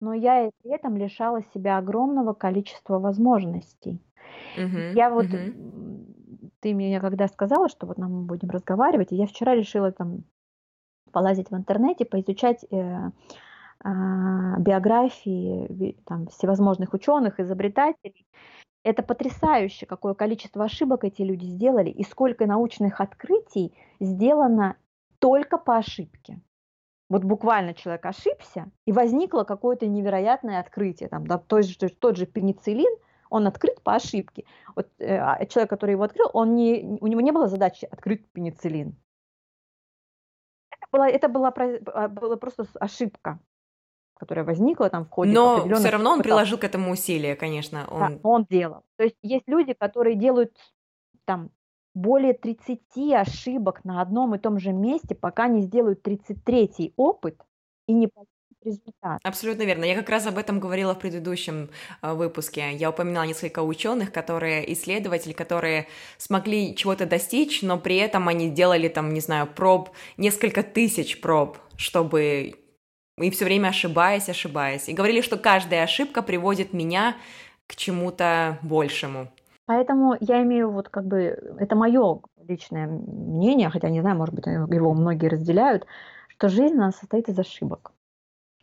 S2: но я и при этом лишала себя огромного количества возможностей.
S1: Мгм,
S2: Я вот,
S1: мгм.
S2: Ты мне когда сказала, что вот нам мы будем разговаривать, и я вчера решила там полазить в интернете, поизучать э, а, биографии там, всевозможных ученых, изобретателей. Это потрясающе, какое количество ошибок эти люди сделали, и сколько научных открытий сделано только по ошибке вот буквально человек ошибся, и возникло какое-то невероятное открытие. Там, да, тот, же, тот же пенициллин, он открыт по ошибке. Вот э, а человек, который его открыл, он не, у него не было задачи открыть пенициллин. Это была, это была, а, была просто ошибка, которая возникла там в ходе
S1: Но все равно он приложил к этому усилия, конечно.
S2: Он... Да, он делал. То есть есть люди, которые делают там более 30 ошибок на одном и том же месте, пока не сделают 33-й опыт и не результат.
S1: Абсолютно верно. Я как раз об этом говорила в предыдущем э, выпуске. Я упоминала несколько ученых, которые исследователи, которые смогли чего-то достичь, но при этом они делали там, не знаю, проб, несколько тысяч проб, чтобы и все время ошибаясь, ошибаясь. И говорили, что каждая ошибка приводит меня к чему-то большему.
S2: Поэтому я имею вот как бы, это мое личное мнение, хотя не знаю, может быть, его многие разделяют, что жизнь она состоит из ошибок.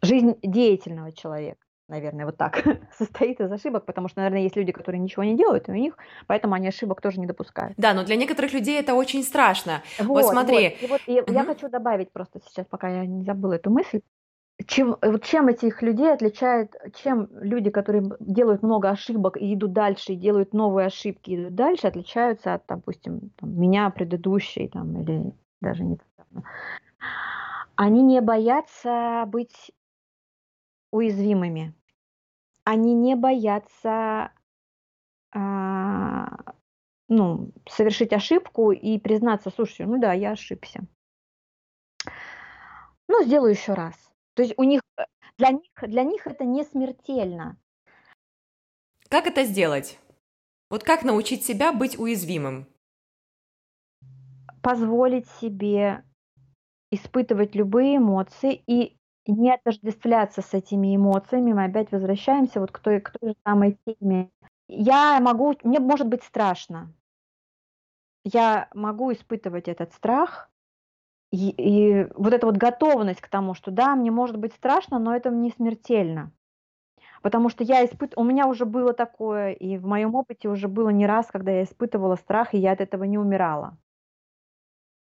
S2: Жизнь деятельного человека, наверное, вот так, <laughs> состоит из ошибок, потому что, наверное, есть люди, которые ничего не делают, и у них, поэтому они ошибок тоже не допускают.
S1: Да, но для некоторых людей это очень страшно. Вот, вот смотри.
S2: Вот, и вот и угу. я хочу добавить просто сейчас, пока я не забыла эту мысль, чем, вот чем этих людей отличает, чем люди, которые делают много ошибок и идут дальше, и делают новые ошибки, и идут дальше, отличаются от, допустим, там, меня предыдущей, там, или даже не так Они не боятся быть уязвимыми. Они не боятся а, ну, совершить ошибку и признаться, слушай, ну да, я ошибся. ну, сделаю еще раз. То есть у них, э, для них, для них это не смертельно.
S1: Как это сделать? Вот как научить себя быть уязвимым?
S2: Позволить себе испытывать любые эмоции и не отождествляться с этими эмоциями. Мы опять возвращаемся вот к той, к той же самой теме. Я могу, мне может быть страшно. Я могу испытывать этот страх, и, и вот эта вот готовность к тому, что да, мне может быть страшно, но это не смертельно. Потому что я испыт... у меня уже было такое, и в моем опыте уже было не раз, когда я испытывала страх, и я от этого не умирала.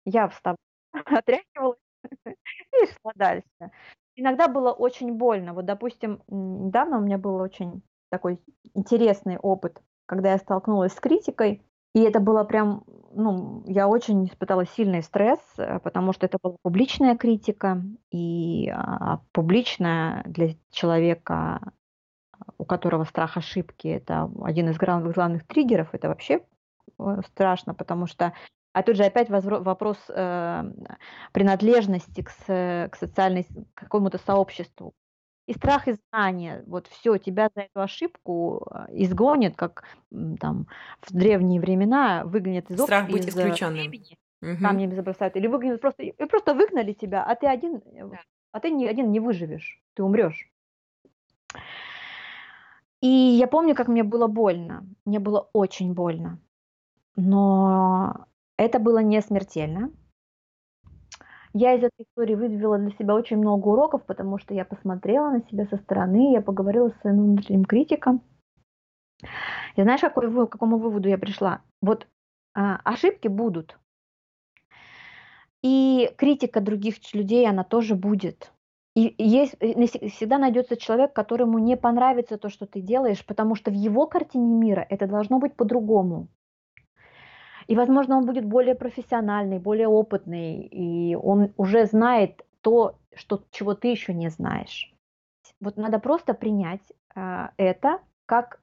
S2: Я вставала, <laughs> отряхивалась <laughs> и шла дальше. Иногда было очень больно. Вот, допустим, недавно у меня был очень такой интересный опыт, когда я столкнулась с критикой, и это было прям, ну, я очень испытала сильный стресс, э, потому что это была публичная критика, и а, публичная для человека, у которого страх ошибки, это один из главных, главных триггеров, это вообще э, страшно, потому что а тут же опять вопрос э, принадлежности к, к социальной, к какому-то сообществу. И страх и знание, вот все, тебя за эту ошибку э, изгонят, как там в древние времена выгонят из
S1: Страх быть из, исключенным. Времени,
S2: угу. камнями забросают, или выгонят просто, и просто выгнали тебя, а ты один, э, да. а ты не, один не выживешь, ты умрешь. И я помню, как мне было больно, мне было очень больно, но это было не смертельно. Я из этой истории выявила для себя очень много уроков, потому что я посмотрела на себя со стороны, я поговорила с своим внутренним критиком. И знаешь, какой, к какому выводу я пришла? Вот а, ошибки будут. И критика других людей, она тоже будет. И есть, всегда найдется человек, которому не понравится то, что ты делаешь, потому что в его картине мира это должно быть по-другому. И, возможно, он будет более профессиональный, более опытный, и он уже знает то, что, чего ты еще не знаешь. Вот надо просто принять э, это как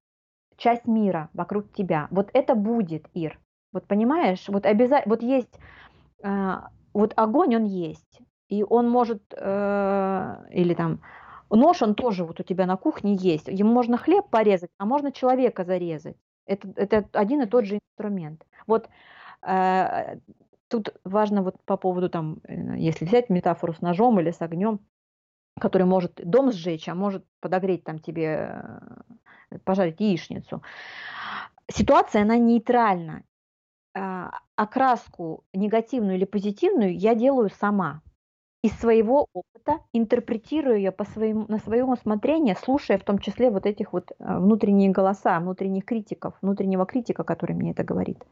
S2: часть мира вокруг тебя. Вот это будет, Ир. Вот понимаешь, вот обязательно, вот есть, э, вот огонь, он есть, и он может, э, или там, нож, он тоже вот у тебя на кухне есть. Ему можно хлеб порезать, а можно человека зарезать. Это, это один и тот же инструмент. Вот э, тут важно вот по поводу там, э, если взять метафору с ножом или с огнем, который может дом сжечь, а может подогреть там тебе, э, пожарить яичницу. Ситуация, она нейтральна. Э, окраску негативную или позитивную я делаю сама из своего опыта, интерпретирую ее по своему, на свое усмотрение, слушая в том числе вот этих вот э, внутренние голоса, внутренних критиков, внутреннего критика, который мне это говорит.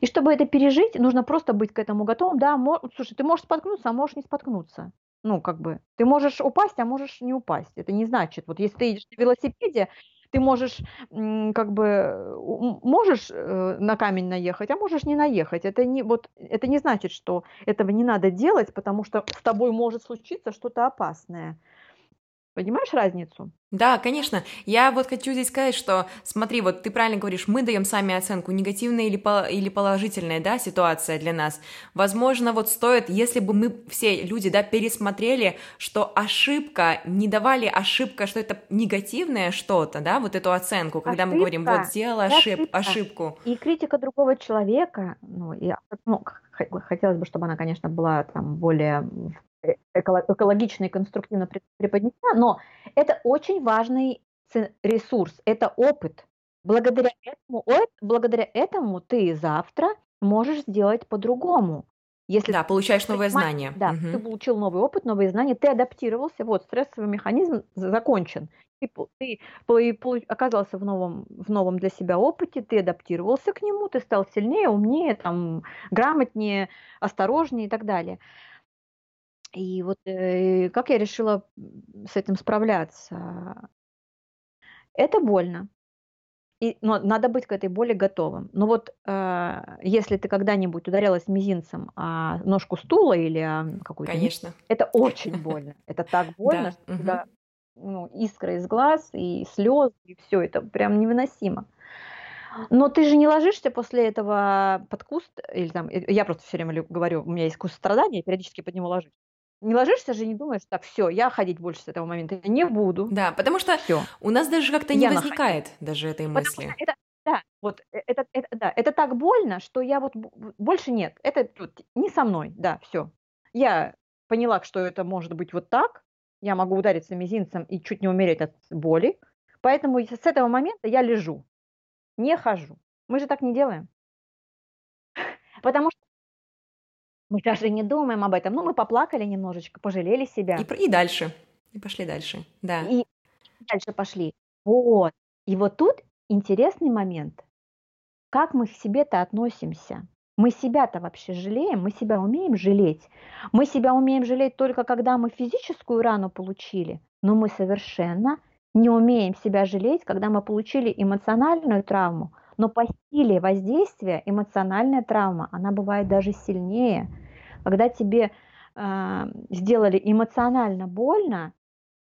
S2: И чтобы это пережить, нужно просто быть к этому готовым. Да, мож, слушай, ты можешь споткнуться, а можешь не споткнуться. Ну, как бы, ты можешь упасть, а можешь не упасть. Это не значит, вот если ты едешь на велосипеде, ты можешь, как бы, можешь э, на камень наехать, а можешь не наехать. Это не, вот, это не значит, что этого не надо делать, потому что с тобой может случиться что-то опасное. Понимаешь разницу?
S1: Да, конечно. Я вот хочу здесь сказать, что, смотри, вот ты правильно говоришь, мы даем сами оценку, негативная или, или положительная, да, ситуация для нас. Возможно, вот стоит, если бы мы все люди, да, пересмотрели, что ошибка, не давали ошибка, что это негативное что-то, да, вот эту оценку, когда ошибка, мы говорим, вот сделала ошиб, ошибку.
S2: И критика другого человека, ну, и, ну, хотелось бы, чтобы она, конечно, была там более экологично и конструктивно преподнесена, но это очень важный ресурс, это опыт. Благодаря этому, благодаря этому ты завтра можешь сделать по-другому.
S1: Если да, получаешь новые знания.
S2: Да, угу. ты получил новый опыт, новые знания, ты адаптировался, вот стрессовый механизм закончен. Ты, ты, ты оказался в новом, в новом для себя опыте, ты адаптировался к нему, ты стал сильнее, умнее, там, грамотнее, осторожнее и так далее. И вот э, как я решила с этим справляться? Это больно. И, но надо быть к этой боли готовым. Но вот э, если ты когда-нибудь ударялась мизинцем о ножку стула или о какую-то...
S1: Конечно.
S2: Это очень <laughs> больно. Это так больно, что когда ну, искра из глаз и слезы, и все это прям невыносимо. Но ты же не ложишься после этого под куст, или там, я просто все время говорю, у меня есть куст страдания, я периодически под него ложусь. Не ложишься же, не думаешь, так, все, я ходить больше с этого момента не буду.
S1: Да, потому что
S2: Все.
S1: у нас даже как-то не возникает даже этой мысли.
S2: это, да, вот э, это, это, да, это так больно, что я вот больше нет. Это вот не со мной, да, все. Я поняла, что это может быть вот так. Я могу удариться мизинцем и чуть не умереть от боли. Поэтому с этого момента я лежу, не хожу. Мы же так не делаем. <laughs> Потому что мы даже не думаем об этом. Ну, мы поплакали немножечко, пожалели себя.
S1: И, и дальше. И пошли дальше. Да.
S2: И дальше пошли. Вот. И вот тут интересный момент. Как мы к себе-то относимся? Мы себя-то вообще жалеем? Мы себя умеем жалеть? Мы себя умеем жалеть только когда мы физическую рану получили, но мы совершенно не умеем себя жалеть, когда мы получили эмоциональную травму. Но по силе воздействия эмоциональная травма, она бывает даже сильнее. Когда тебе э, сделали эмоционально больно,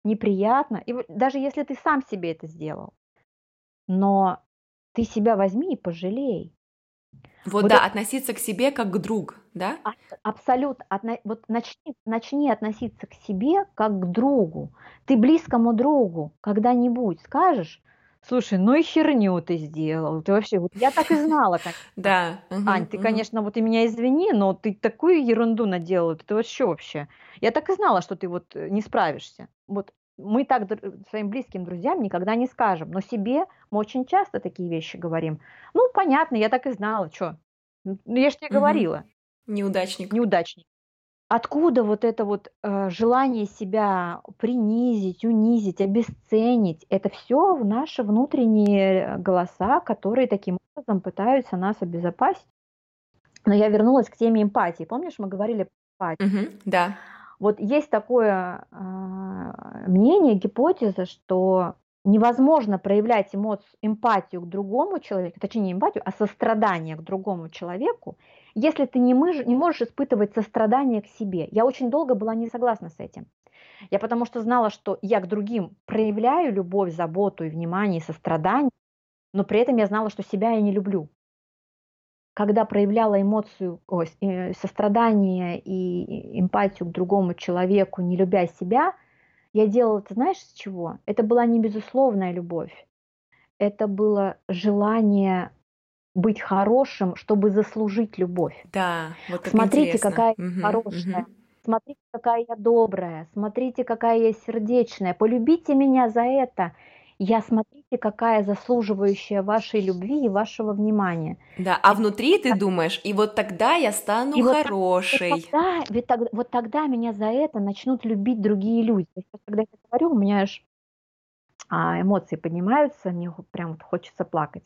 S2: неприятно, и даже если ты сам себе это сделал, но ты себя возьми и пожалей.
S1: Вот,
S2: Вот
S1: да,
S2: это-
S1: относиться к себе как к друг, да?
S2: А- Абсолютно. Отно- Вот начни, начни относиться к себе как к другу. Ты близкому другу когда-нибудь скажешь, слушай, ну и херню ты сделал. Ты вообще, вот я так и знала, конечно. <laughs>
S1: Да.
S2: Ань, ты, конечно, вот и меня извини, но ты такую ерунду наделал, это вообще вообще. Я так и знала, что ты вот э, не справишься. Вот мы так своим близким друзьям никогда не скажем, но себе мы очень часто такие вещи говорим. Ну, понятно, я так и знала, что. Ну, я же тебе говорила,
S1: Неудачник.
S2: неудачник. Откуда вот это вот э, желание себя принизить, унизить, обесценить? Это все наши внутренние голоса, которые таким образом пытаются нас обезопасить. Но я вернулась к теме эмпатии. Помнишь, мы говорили про эмпатию?
S1: Мгм, Да.
S2: Вот есть такое а, мнение, гипотеза, что невозможно проявлять эмоцию, эмпатию к другому человеку, точнее не эмпатию, а сострадание к другому человеку, если ты не, мыж- не можешь испытывать сострадание к себе. Я очень долго была не согласна с этим. Я потому что знала, что я к другим проявляю любовь, заботу и внимание, и сострадание, но при этом я знала, что себя я не люблю. Когда проявляла эмоцию, с- э, сострадание и эмпатию к другому человеку, не любя себя, я делала это, знаешь, с чего? Это была не безусловная любовь. Это было желание быть хорошим, чтобы заслужить любовь.
S1: Да, вот как
S2: Смотрите,
S1: интересно.
S2: какая
S1: Мгм,
S2: хорошая.
S1: мгм.
S2: Смотрите, какая я добрая. Смотрите, какая я сердечная. Полюбите меня за это. Я смотрите, какая заслуживающая вашей любви и вашего внимания.
S1: Да, а внутри ты думаешь, и вот тогда я стану
S2: И так- Вот
S1: хорошей.
S2: тогда, ведь тогда- вот тогда меня за это начнут любить другие люди. Вот когда я говорю, у меня аж а, эмоции поднимаются, мне прям вот хочется плакать.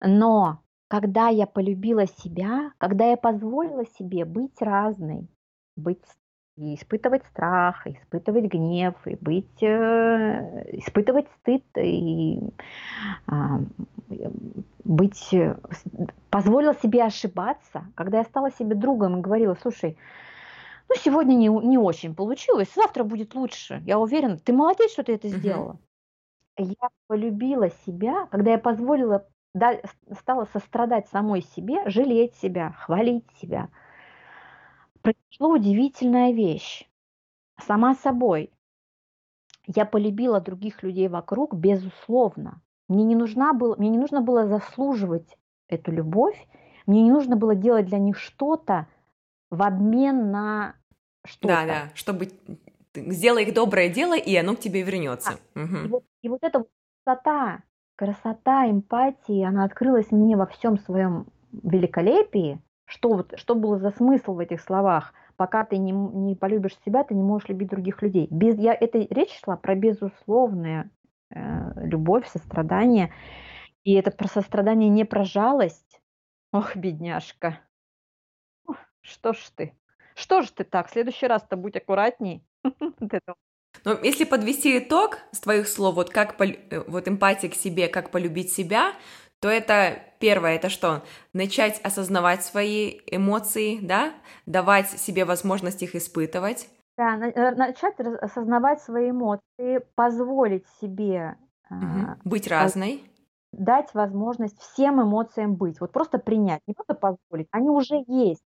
S2: Но когда я полюбила себя, когда я позволила себе быть разной, быть и испытывать страх, и испытывать гнев, и быть, э, испытывать стыд, и а, быть, э, с- позволила себе ошибаться, когда я стала себе другом и говорила, слушай, ну сегодня не, не очень получилось, завтра будет лучше, я уверена, ты молодец, что ты это сделала. Я полюбила себя, когда я позволила, стала сострадать самой себе, жалеть себя, хвалить себя. Произошла удивительная вещь. Сама собой. Я полюбила других людей вокруг, безусловно. Мне не, нужна было, мне не нужно было заслуживать эту любовь, мне не нужно было делать для них что-то в обмен на что-то.
S1: Да, да, чтобы сделай их доброе дело, и оно к тебе вернется.
S2: И
S1: Мгм.
S2: вот, и вот эта вот красота, красота эмпатии, она открылась мне во всем своем великолепии. Что, вот, что было за смысл в этих словах? Пока ты не, не полюбишь себя, ты не можешь любить других людей. Без, я, это речь шла про безусловную э, любовь, сострадание. И это про сострадание, не про жалость. Ох, бедняжка. Ух, Что ж ты? Что ж ты так? В следующий раз-то будь аккуратней. <laughs>
S1: Но если подвести итог с твоих слов, вот как пол- э, вот эмпатия к себе, как полюбить себя, то это первое, это что? Начать осознавать свои эмоции, да, давать себе возможность их испытывать.
S2: Да, э, начать осознавать свои эмоции, позволить себе
S1: Мгм. Быть разной.
S2: дать возможность всем эмоциям быть. Вот просто принять, не просто позволить, они уже есть.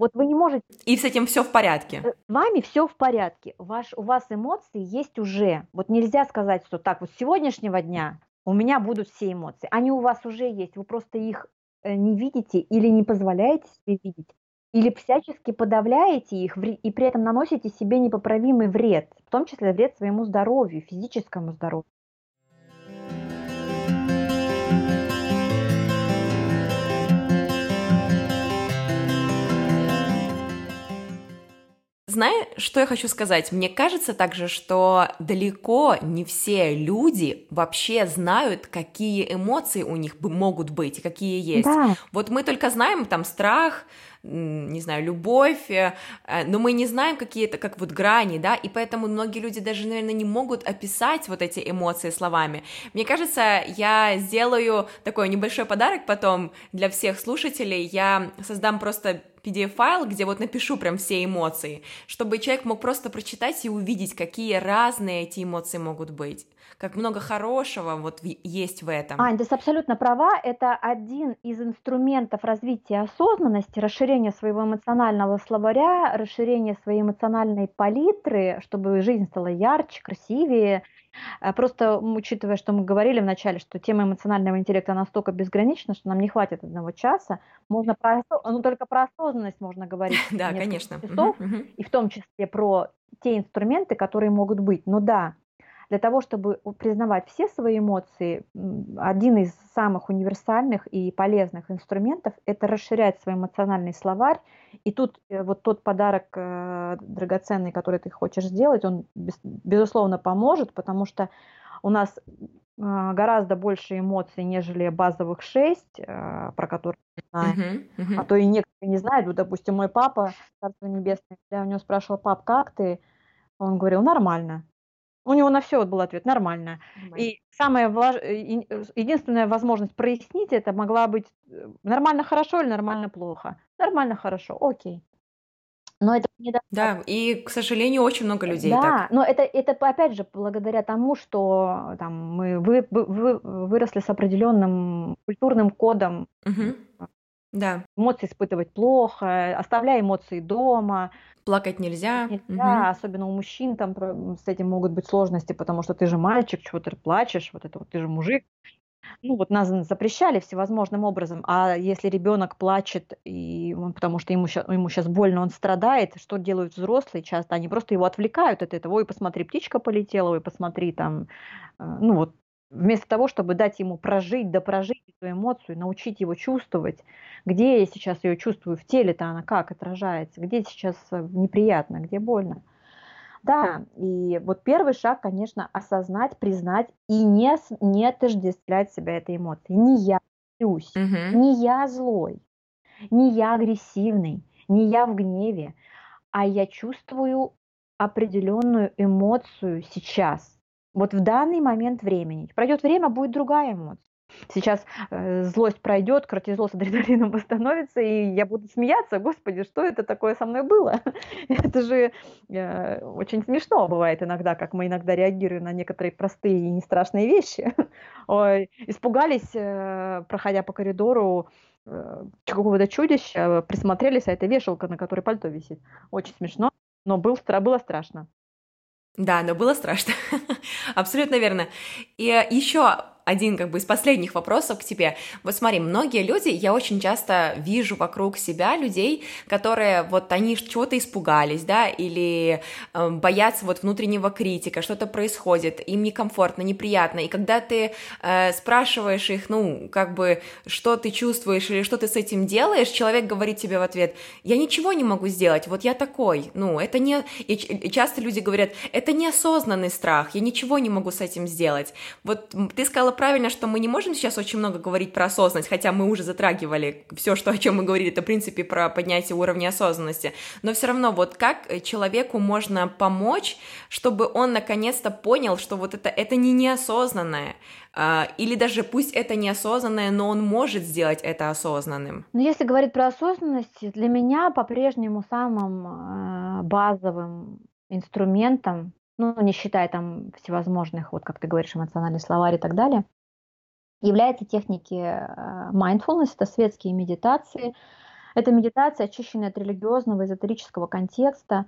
S2: Вот вы не можете...
S1: И с этим все в порядке.
S2: Э, с вами все в порядке. Ваш, у вас эмоции есть уже. Вот нельзя сказать, что так, вот с сегодняшнего дня у меня будут все эмоции. Они у вас уже есть. Вы просто их э, не видите или не позволяете себе видеть. Или всячески подавляете их и при этом наносите себе непоправимый вред, в том числе вред своему здоровью, физическому здоровью.
S1: Знаешь, что я хочу сказать? Мне кажется также, что далеко не все люди вообще знают, какие эмоции у них могут быть и какие есть. Да. Вот мы только знаем там страх, не знаю, любовь, э, но мы не знаем какие-то, как вот грани, да, и поэтому многие люди даже, наверное, не могут описать вот эти эмоции словами. Мне кажется, я сделаю такой небольшой подарок потом для всех слушателей, я создам просто PDF-файл, где вот напишу прям все эмоции, чтобы человек мог просто прочитать и увидеть, какие разные эти эмоции могут быть как много хорошего вот есть в этом.
S2: Ань, ты абсолютно права. Это один из инструментов развития осознанности, расширения своего эмоционального словаря, расширения своей эмоциональной палитры, чтобы жизнь стала ярче, красивее. Э, просто учитывая, что мы говорили вначале, что тема эмоционального интеллекта настолько безгранична, что нам не хватит одного часа, можно про, ну, только про осознанность можно говорить. <laughs>
S1: Да, конечно.
S2: Часов, и в том числе про те инструменты, которые могут быть. Но да, для того, чтобы признавать все свои эмоции, один из самых универсальных и полезных инструментов – это расширять свой эмоциональный словарь. И тут э, вот тот подарок э, драгоценный, который ты хочешь сделать, он безусловно поможет, потому что у нас э, гораздо больше эмоций, нежели базовых шесть, про которые мы знаем. Uh-huh, uh-huh. А то и некоторые не знают. Вот, допустим, мой папа, Царство Небесное, я у него спрашивала, пап, как ты? Он говорил, нормально. У него на все вот был ответ нормально. И самая влаж... Э, э, единственная возможность прояснить это могла быть э, нормально хорошо или нормально плохо. Нормально хорошо, окей.
S1: Но это не Да, и, к сожалению, очень много людей
S2: да,
S1: так.
S2: но это, это опять же благодаря тому, что там, мы вы, вы, выросли с определенным культурным кодом.
S1: Угу. Да.
S2: Эмоции испытывать плохо, оставляя эмоции дома.
S1: Плакать нельзя.
S2: Нельзя, угу. особенно у мужчин там с этим могут быть сложности, потому что ты же мальчик, чего ты плачешь, вот это вот ты же мужик. Ну вот нас запрещали всевозможным образом, а если ребенок плачет, и он, потому что ему сейчас, ему сейчас больно, он страдает, что делают взрослые часто? Они просто его отвлекают от этого. Ой, посмотри, птичка полетела, ой, посмотри, там, э, ну вот Вместо того, чтобы дать ему прожить, да прожить эту эмоцию, научить его чувствовать, где я сейчас ее чувствую в теле-то она как отражается, где сейчас э, неприятно, где больно. Да, и вот первый шаг, конечно, осознать, признать и не, не отождествлять себя этой эмоцией. Не я злюсь, угу. не я злой, не я агрессивный, не я в гневе, а я чувствую определенную эмоцию сейчас – вот в данный момент времени. Пройдет время, будет другая эмоция. Сейчас э, злость пройдет, кортизол с адреналином <laughs> восстановится, и я буду смеяться, господи, что это такое со мной было? <laughs> это же э, очень смешно бывает иногда, как мы иногда реагируем на некоторые простые и не страшные вещи. <laughs> Ой, испугались, э, проходя по коридору, э, какого-то чудища, присмотрелись, а это вешалка, на которой пальто висит. Очень смешно, но был, было страшно.
S1: Да, но было страшно. <laughs> Абсолютно верно. И еще один как бы из последних вопросов к тебе. Вот смотри, многие люди, я очень часто вижу вокруг себя людей, которые вот они чего-то испугались, да, или э, боятся вот внутреннего критика, что-то происходит, им некомфортно, неприятно, и когда ты э, спрашиваешь их, ну, как бы, что ты чувствуешь или что ты с этим делаешь, человек говорит тебе в ответ, я ничего не могу сделать, вот я такой, ну, это не... И часто люди говорят, это неосознанный страх, я ничего не могу с этим сделать. Вот ты сказала правильно, что мы не можем сейчас очень много говорить про осознанность, хотя мы уже затрагивали все, что, о чем мы говорили, это, в принципе, про поднятие уровня осознанности. Но все равно, вот как человеку можно помочь, чтобы он наконец-то понял, что вот это, это не неосознанное, а, или даже пусть это неосознанное, но он может сделать это осознанным.
S2: Но если говорить про осознанность, для меня по-прежнему самым а, базовым инструментом ну, не считая там всевозможных, вот как ты говоришь, эмоциональный словарь и так далее, являются техники э, mindfulness, это светские медитации, Это медитация, очищенная от религиозного, эзотерического контекста.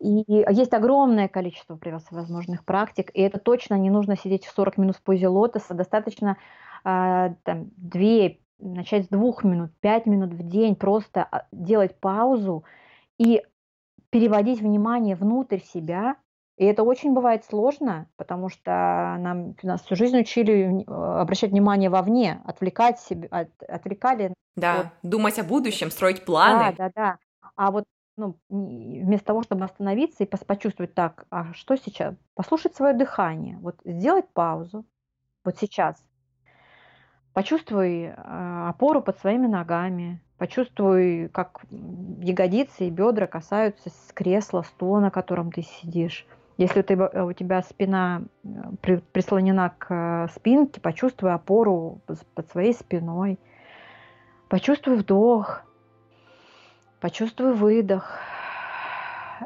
S2: И есть огромное количество возможных практик, и это точно не нужно сидеть в 40 минут в позе лотоса, достаточно э, там, 2, начать с двух минут, пять минут в день, просто а, делать паузу и переводить внимание внутрь себя. И это очень бывает сложно, потому что нам, нас всю жизнь учили э, обращать внимание вовне, отвлекать себя, от, отвлекали.
S1: Да, от... думать о будущем, строить планы.
S2: Да, да, да. А вот ну, вместо того, чтобы остановиться и почувствовать так, а что сейчас? Послушать свое дыхание, вот сделать паузу, вот сейчас, Почувствуй а, опору под своими ногами, почувствуй, как ягодицы и бедра касаются кресла, стула, на котором ты сидишь. Если ты, у тебя спина э, прислонена к э, спинке, почувствуй опору под своей спиной. Почувствуй вдох, почувствуй выдох.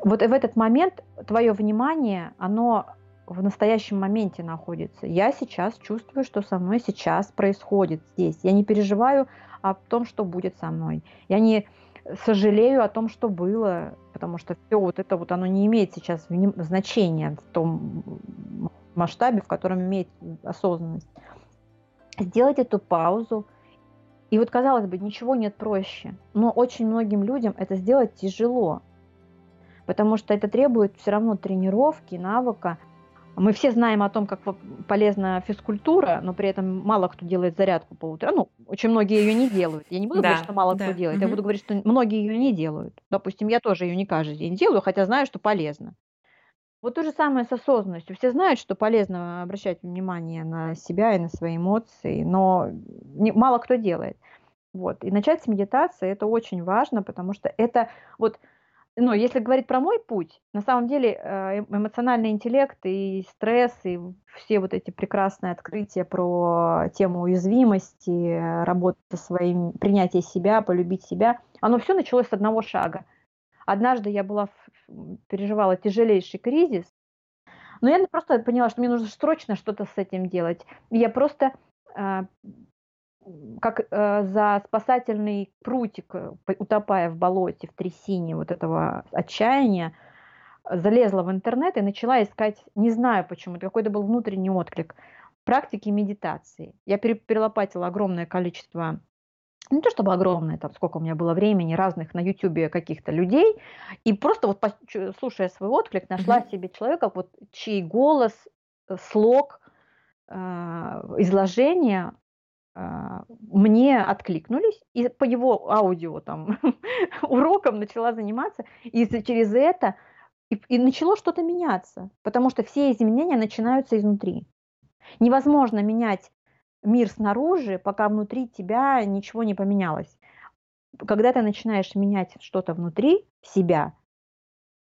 S2: Вот в этот момент твое внимание, оно в настоящем моменте находится. Я сейчас чувствую, что со мной сейчас происходит здесь. Я не переживаю о том, что будет со мной. Я не сожалею о том, что было, потому что все вот это вот оно не имеет сейчас значения в том масштабе, в котором имеет осознанность. Сделать эту паузу. И вот, казалось бы, ничего нет проще. Но очень многим людям это сделать тяжело, потому что это требует все равно тренировки, навыка, мы все знаем о том, как полезна физкультура, но при этом мало кто делает зарядку по утрам. Ну, очень многие ее не делают. Я не буду да, говорить, что мало да. кто делает. Угу. Я буду говорить, что многие ее не делают. Допустим, я тоже ее не каждый день делаю, хотя знаю, что полезно. Вот то же самое с осознанностью. Все знают, что полезно обращать внимание на себя и на свои эмоции, но не, мало кто делает. Вот. И начать с медитации это очень важно, потому что это вот но если говорить про мой путь, на самом деле э, эмоциональный интеллект и стресс, и все вот эти прекрасные открытия про тему уязвимости, работы со своим, принятие себя, полюбить себя, оно все началось с одного шага. Однажды я была, переживала тяжелейший кризис, но я просто поняла, что мне нужно срочно что-то с этим делать. Я просто э, как э, за спасательный прутик, э, утопая в болоте, в трясине вот этого отчаяния, залезла в интернет и начала искать, не знаю почему, это какой-то был внутренний отклик, практики медитации. Я перелопатила огромное количество не то чтобы огромное, там сколько у меня было времени, разных на Ютубе каких-то людей, и просто вот слушая свой отклик, нашла mm-hmm. себе человека, вот чей голос, э, слог, изложение а, мне откликнулись, и по его аудио там <laughs> урокам начала заниматься, и через это и, и начало что-то меняться, потому что все изменения начинаются изнутри. Невозможно менять мир снаружи, пока внутри тебя ничего не поменялось. Когда ты начинаешь менять что-то внутри себя,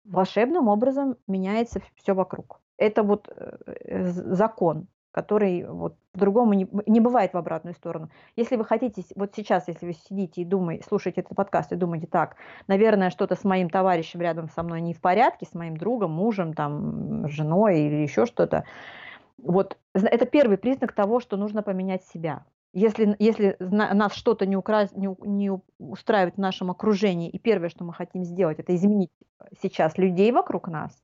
S2: волшебным образом меняется все вокруг. Это вот э, закон который вот по-другому не, не бывает в обратную сторону. Если вы хотите, вот сейчас, если вы сидите и думаете, слушаете этот подкаст и думаете, так, наверное, что-то с моим товарищем рядом со мной не в порядке, с моим другом, мужем, там, женой или еще что-то, вот это первый признак того, что нужно поменять себя. Если, если нас что-то не, укра... не, не устраивает в нашем окружении, и первое, что мы хотим сделать, это изменить сейчас людей вокруг нас,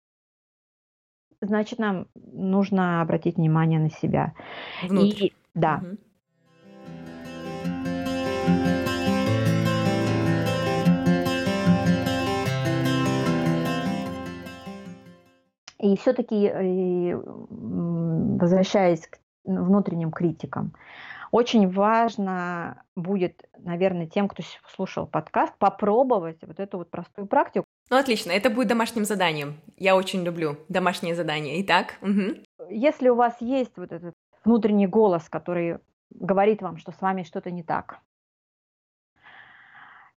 S2: значит, нам нужно обратить внимание на себя.
S1: Внутрь.
S2: И, да. Угу. И все-таки, э, возвращаясь к внутренним критикам, очень важно будет, наверное, тем, кто слушал подкаст, попробовать вот эту вот простую практику.
S1: Ну, отлично, это будет домашним заданием. Я очень люблю домашние задания. Итак, угу.
S2: если у вас есть вот этот внутренний голос, который говорит вам, что с вами что-то не так,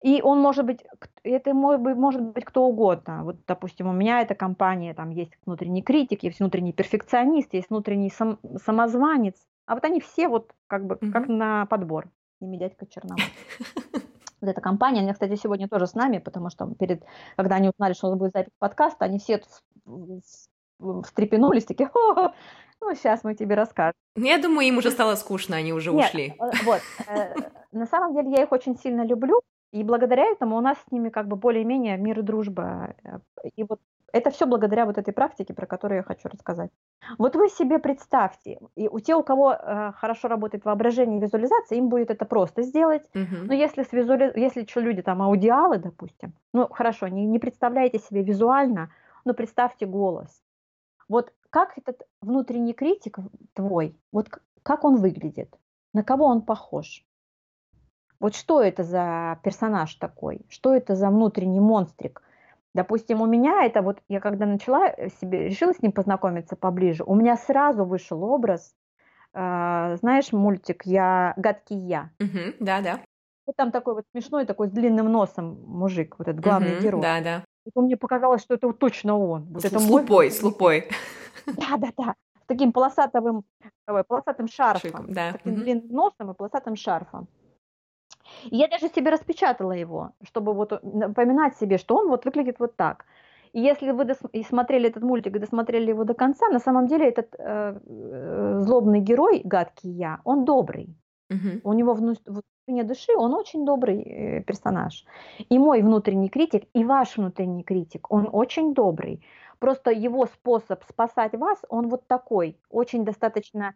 S2: и он может быть, это может быть, может быть кто угодно. Вот, допустим, у меня эта компания, там есть внутренний критик, есть внутренний перфекционист, есть внутренний сам, самозванец. А вот они все вот как бы, mm-hmm. как на подбор. Ими дядька Черномор. <laughs> вот эта компания, они, кстати, сегодня тоже с нами, потому что перед, когда они узнали, что у нас будет запись подкаста, они все встрепенулись, такие, О, ну, сейчас мы тебе расскажем.
S1: Ну, я думаю, им уже стало скучно, они уже
S2: Нет,
S1: ушли.
S2: Э, вот, э, на самом деле я их очень сильно люблю, И благодаря этому у нас с ними как бы более-менее мир и дружба. Э, и вот это все благодаря вот этой практике, про которую я хочу рассказать. Вот вы себе представьте, и у тех, у кого э, хорошо работает воображение и визуализация, им будет это просто сделать.
S1: Мгм.
S2: Но если, с визуали... если люди там аудиалы, допустим, ну хорошо, не, не представляете себе визуально, но представьте голос. Вот как этот внутренний критик твой, вот как он выглядит, на кого он похож? Вот что это за персонаж такой? Что это за внутренний монстрик? Допустим, у меня это вот, я когда начала э, себе, решила с ним познакомиться поближе, у меня сразу вышел образ, а, знаешь, мультик «Я гадкий я».
S1: Мгм. Да, да.
S2: Вот там такой вот смешной, такой с длинным носом мужик, вот этот главный
S1: Мгм.
S2: герой.
S1: Да, да.
S2: Вот мне показалось, что это вот точно он. Вот
S1: С,
S2: это
S1: с
S2: мой
S1: лупой, с
S2: внутренний
S1: лупой.
S2: Да, да, да. С таким полосатым, ой, полосатым шарфом.
S1: Шиком,
S2: С
S1: да.
S2: таким
S1: Мгм.
S2: длинным носом и полосатым шарфом. И я даже себе распечатала его, чтобы вот напоминать себе, что он вот выглядит вот так. И если вы дос- и смотрели этот мультик и досмотрели его до конца, на самом деле этот э, э, злобный герой, гадкий я, он добрый.
S1: Мгм.
S2: У него вну- в глубине души он очень добрый э, персонаж. И мой внутренний критик, и ваш внутренний критик, он очень добрый. Просто его способ спасать вас, он вот такой, очень достаточно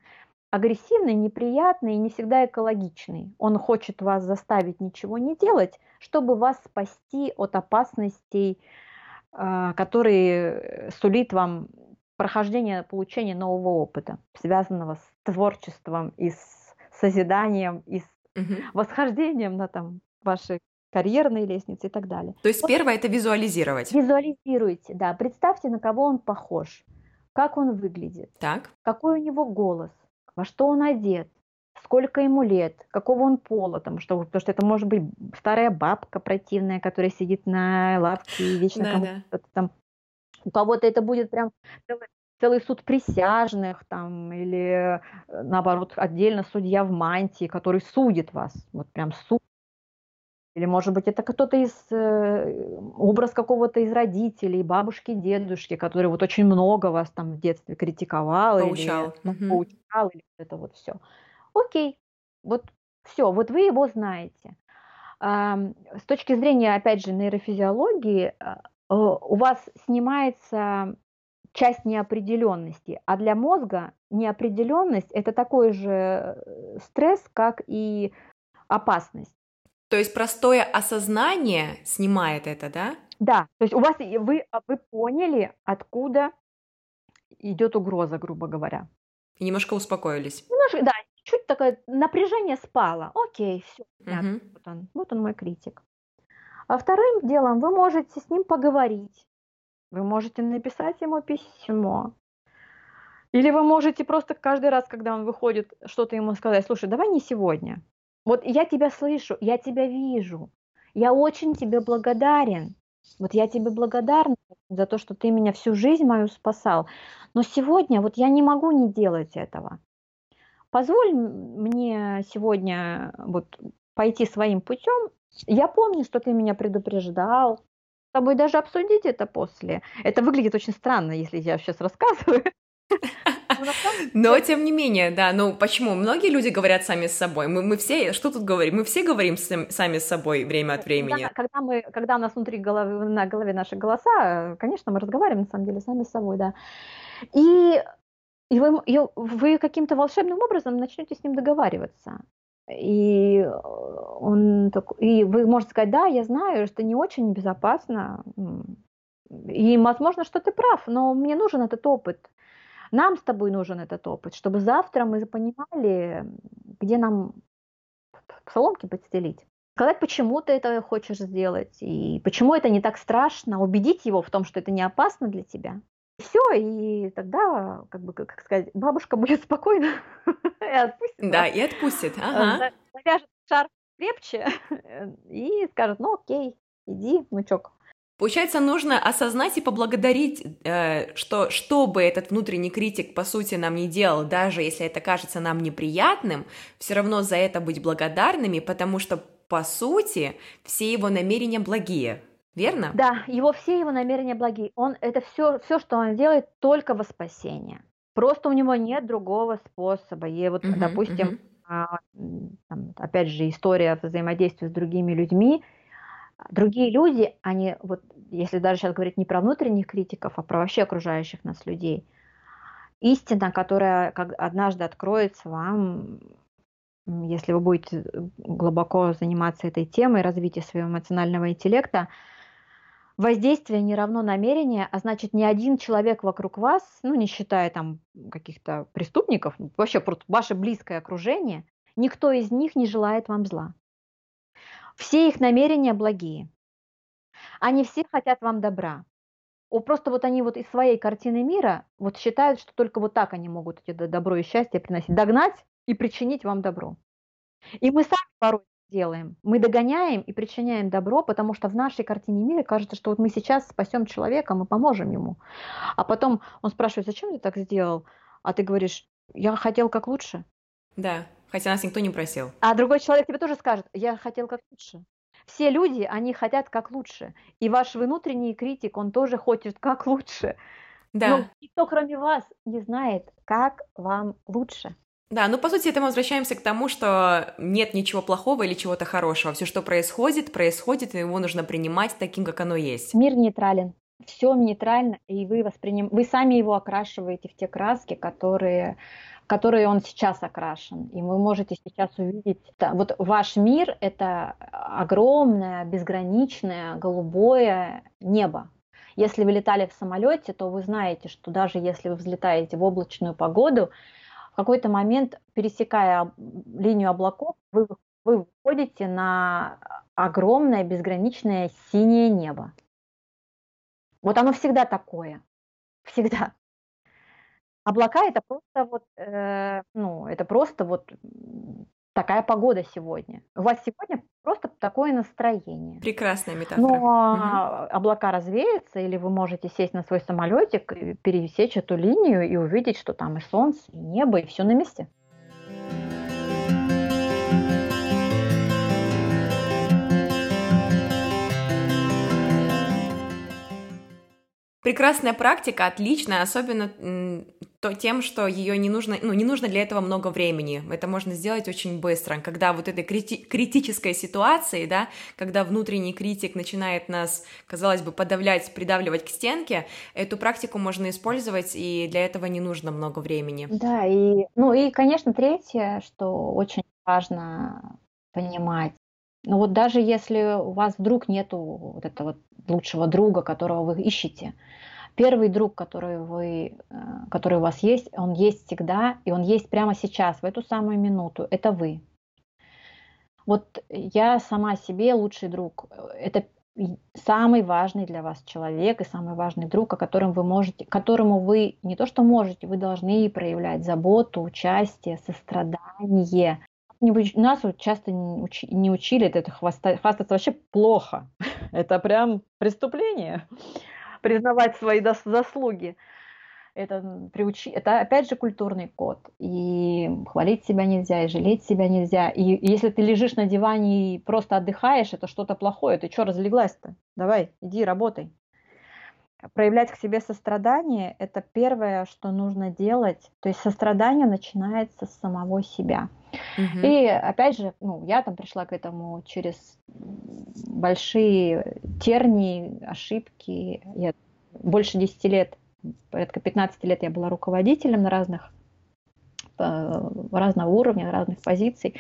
S2: агрессивный, неприятный и не всегда экологичный. Он хочет вас заставить ничего не делать, чтобы вас спасти от опасностей, а, которые сулит вам прохождение, получение нового опыта, связанного с творчеством и с созиданием, и с
S1: Мгм.
S2: восхождением на там вашей карьерной лестнице и так далее.
S1: То есть первое это визуализировать.
S2: Визуализируйте, да, представьте, на кого он похож, как он выглядит,
S1: Так.
S2: какой у него голос, во что он одет, сколько ему лет, какого он пола, потому что, потому что это может быть старая бабка противная, которая сидит на лавке и вечно
S1: Да,
S2: кому-то
S1: да.
S2: там. У кого-то это будет прям целый, целый суд присяжных там, или э, наоборот отдельно судья в мантии, который судит вас, вот прям суд. Или, может быть, это кто-то из, э, образ какого-то из родителей, бабушки, дедушки, который вот очень много вас там в детстве критиковал
S1: Поучал.
S2: или ну,
S1: Мгм.
S2: поучал, или это вот все. Окей, вот все, вот вы его знаете. С точки зрения, опять же, нейрофизиологии, а, э, у вас снимается часть неопределенности, а для мозга неопределенность это такой же э, стресс, как и опасность.
S1: То есть простое осознание снимает это, да?
S2: Да, то есть у вас вы, а, вы поняли, откуда идет угроза, грубо говоря.
S1: И немножко успокоились.
S2: Немножко, да, чуть такое напряжение спало. Окей, все.
S1: Мгм.
S2: Вот он, вот он мой критик. А вторым делом вы можете с ним поговорить. Вы можете написать ему письмо. Или вы можете просто каждый раз, когда он выходит, что-то ему сказать, слушай, давай не сегодня. Вот я тебя слышу, я тебя вижу. Я очень тебе благодарен. Вот я тебе благодарна за то, что ты меня всю жизнь мою спасал. Но сегодня вот я не могу не делать этого. Позволь мне сегодня вот пойти своим путем. Я помню, что ты меня предупреждал. С тобой даже обсудить это после. Это выглядит очень странно, если я сейчас рассказываю. <laughs> Но
S1: тем не менее, да, ну почему? Многие люди говорят сами с собой. Мы, мы все, что тут говорим? Мы все говорим сам- сами с собой время от времени.
S2: Когда, когда мы, когда у нас внутри головы, на голове наши голоса, конечно, мы разговариваем на самом деле сами с собой, да. И, и вы, и вы каким-то волшебным образом начнете с ним договариваться. И он так- и вы можете сказать, да, я знаю, что не очень безопасно. И возможно, что ты прав, но мне нужен этот опыт. Нам с тобой нужен этот опыт, чтобы завтра мы понимали, где нам соломки подстелить. Сказать, почему ты это хочешь сделать, и почему это не так страшно, убедить его в том, что это не опасно для тебя. И все, и тогда, как бы, как сказать, бабушка будет спокойна <laughs> и отпустит
S1: Да, и отпустит.
S2: Э,
S1: Ага.
S2: Завяжет шар крепче <laughs> и скажет, ну окей, иди, внучок.
S1: Получается, нужно осознать и поблагодарить, э, что что бы этот внутренний критик по сути нам не делал, даже если это кажется нам неприятным, все равно за это быть благодарными, потому что по сути все его намерения благие, верно?
S2: Да, его все его намерения благие. Он это все, все, что он делает, только во спасение. Просто у него нет другого способа. И вот,
S1: Мгм,
S2: допустим,
S1: мгм.
S2: а, там, опять же, история взаимодействия с другими людьми, Другие люди, они вот, если даже сейчас говорить не про внутренних критиков, а про вообще окружающих нас людей, истина, которая как однажды откроется вам, если вы будете глубоко заниматься этой темой развития своего эмоционального интеллекта, воздействие не равно намерение, а значит ни один человек вокруг вас, ну не считая там каких-то преступников, вообще просто ваше близкое окружение, никто из них не желает вам зла. Все их намерения благие. Они все хотят вам добра. О, просто вот они вот из своей картины мира вот считают, что только вот так они могут эти добро и счастье приносить. Догнать и причинить вам добро. И мы сами порой делаем. Мы догоняем и причиняем добро, потому что в нашей картине мира кажется, что вот мы сейчас спасем человека, мы поможем ему. А потом он спрашивает, зачем ты так сделал? А ты говоришь, я хотел как лучше.
S1: Да, хотя нас никто не просил.
S2: А другой человек тебе тоже скажет, я хотел как лучше. Все люди, они хотят как лучше. И ваш внутренний критик, он тоже хочет как лучше. Да. Но никто, кроме вас, не знает, как вам лучше.
S1: Да, ну по сути это мы возвращаемся к тому, что нет ничего плохого или чего-то хорошего. Все, что происходит, происходит, и его нужно принимать таким, как оно есть.
S2: Мир нейтрален. Все нейтрально, и вы восприним... вы сами его окрашиваете в те краски, которые которые он сейчас окрашен. И вы можете сейчас увидеть, вот ваш мир — это огромное, безграничное, голубое небо. Если вы летали в самолете, то вы знаете, что даже если вы взлетаете в облачную погоду, в какой-то момент, пересекая линию облаков, вы, вы выходите на огромное безграничное синее небо. Вот оно всегда такое. Всегда. Облака это просто вот, э, ну, это просто вот такая погода сегодня. У вас сегодня просто такое настроение.
S1: Прекрасная метафора.
S2: Но угу. облака развеются, или вы можете сесть на свой самолетик, пересечь эту линию и увидеть, что там и солнце, и небо, и все на месте.
S1: Прекрасная практика, отличная, особенно то тем, что ее не нужно, ну, не нужно для этого много времени. Это можно сделать очень быстро. Когда вот этой крити- критической ситуации, да, когда внутренний критик начинает нас, казалось бы, подавлять, придавливать к стенке, эту практику можно использовать, и для этого не нужно много времени.
S2: Да, и, ну и, конечно, третье, что очень важно понимать, ну вот даже если у вас вдруг нету вот этого лучшего друга, которого вы ищете, Первый друг, который, вы, э, который у вас есть, он есть всегда, и он есть прямо сейчас, в эту самую минуту. Это вы. Вот я сама себе лучший друг. Это самый важный для вас человек и самый важный друг, о котором вы можете, которому вы не то что можете, вы должны проявлять заботу, участие, сострадание. Нас вот часто не учили это хвастаться вообще плохо. <laughs> Это прям преступление признавать свои заслуги. Это, приучи... это опять же культурный код. И хвалить себя нельзя, и жалеть себя нельзя. И если ты лежишь на диване и просто отдыхаешь, это что-то плохое. Ты что разлеглась-то? Давай, иди, работай. Проявлять к себе сострадание – это первое, что нужно делать. То есть сострадание начинается с самого себя. Угу. И опять же, ну, я там пришла к этому через большие тернии, ошибки. Я больше 10 лет, порядка 15 лет я была руководителем на разных э, разного уровня, разных позиций.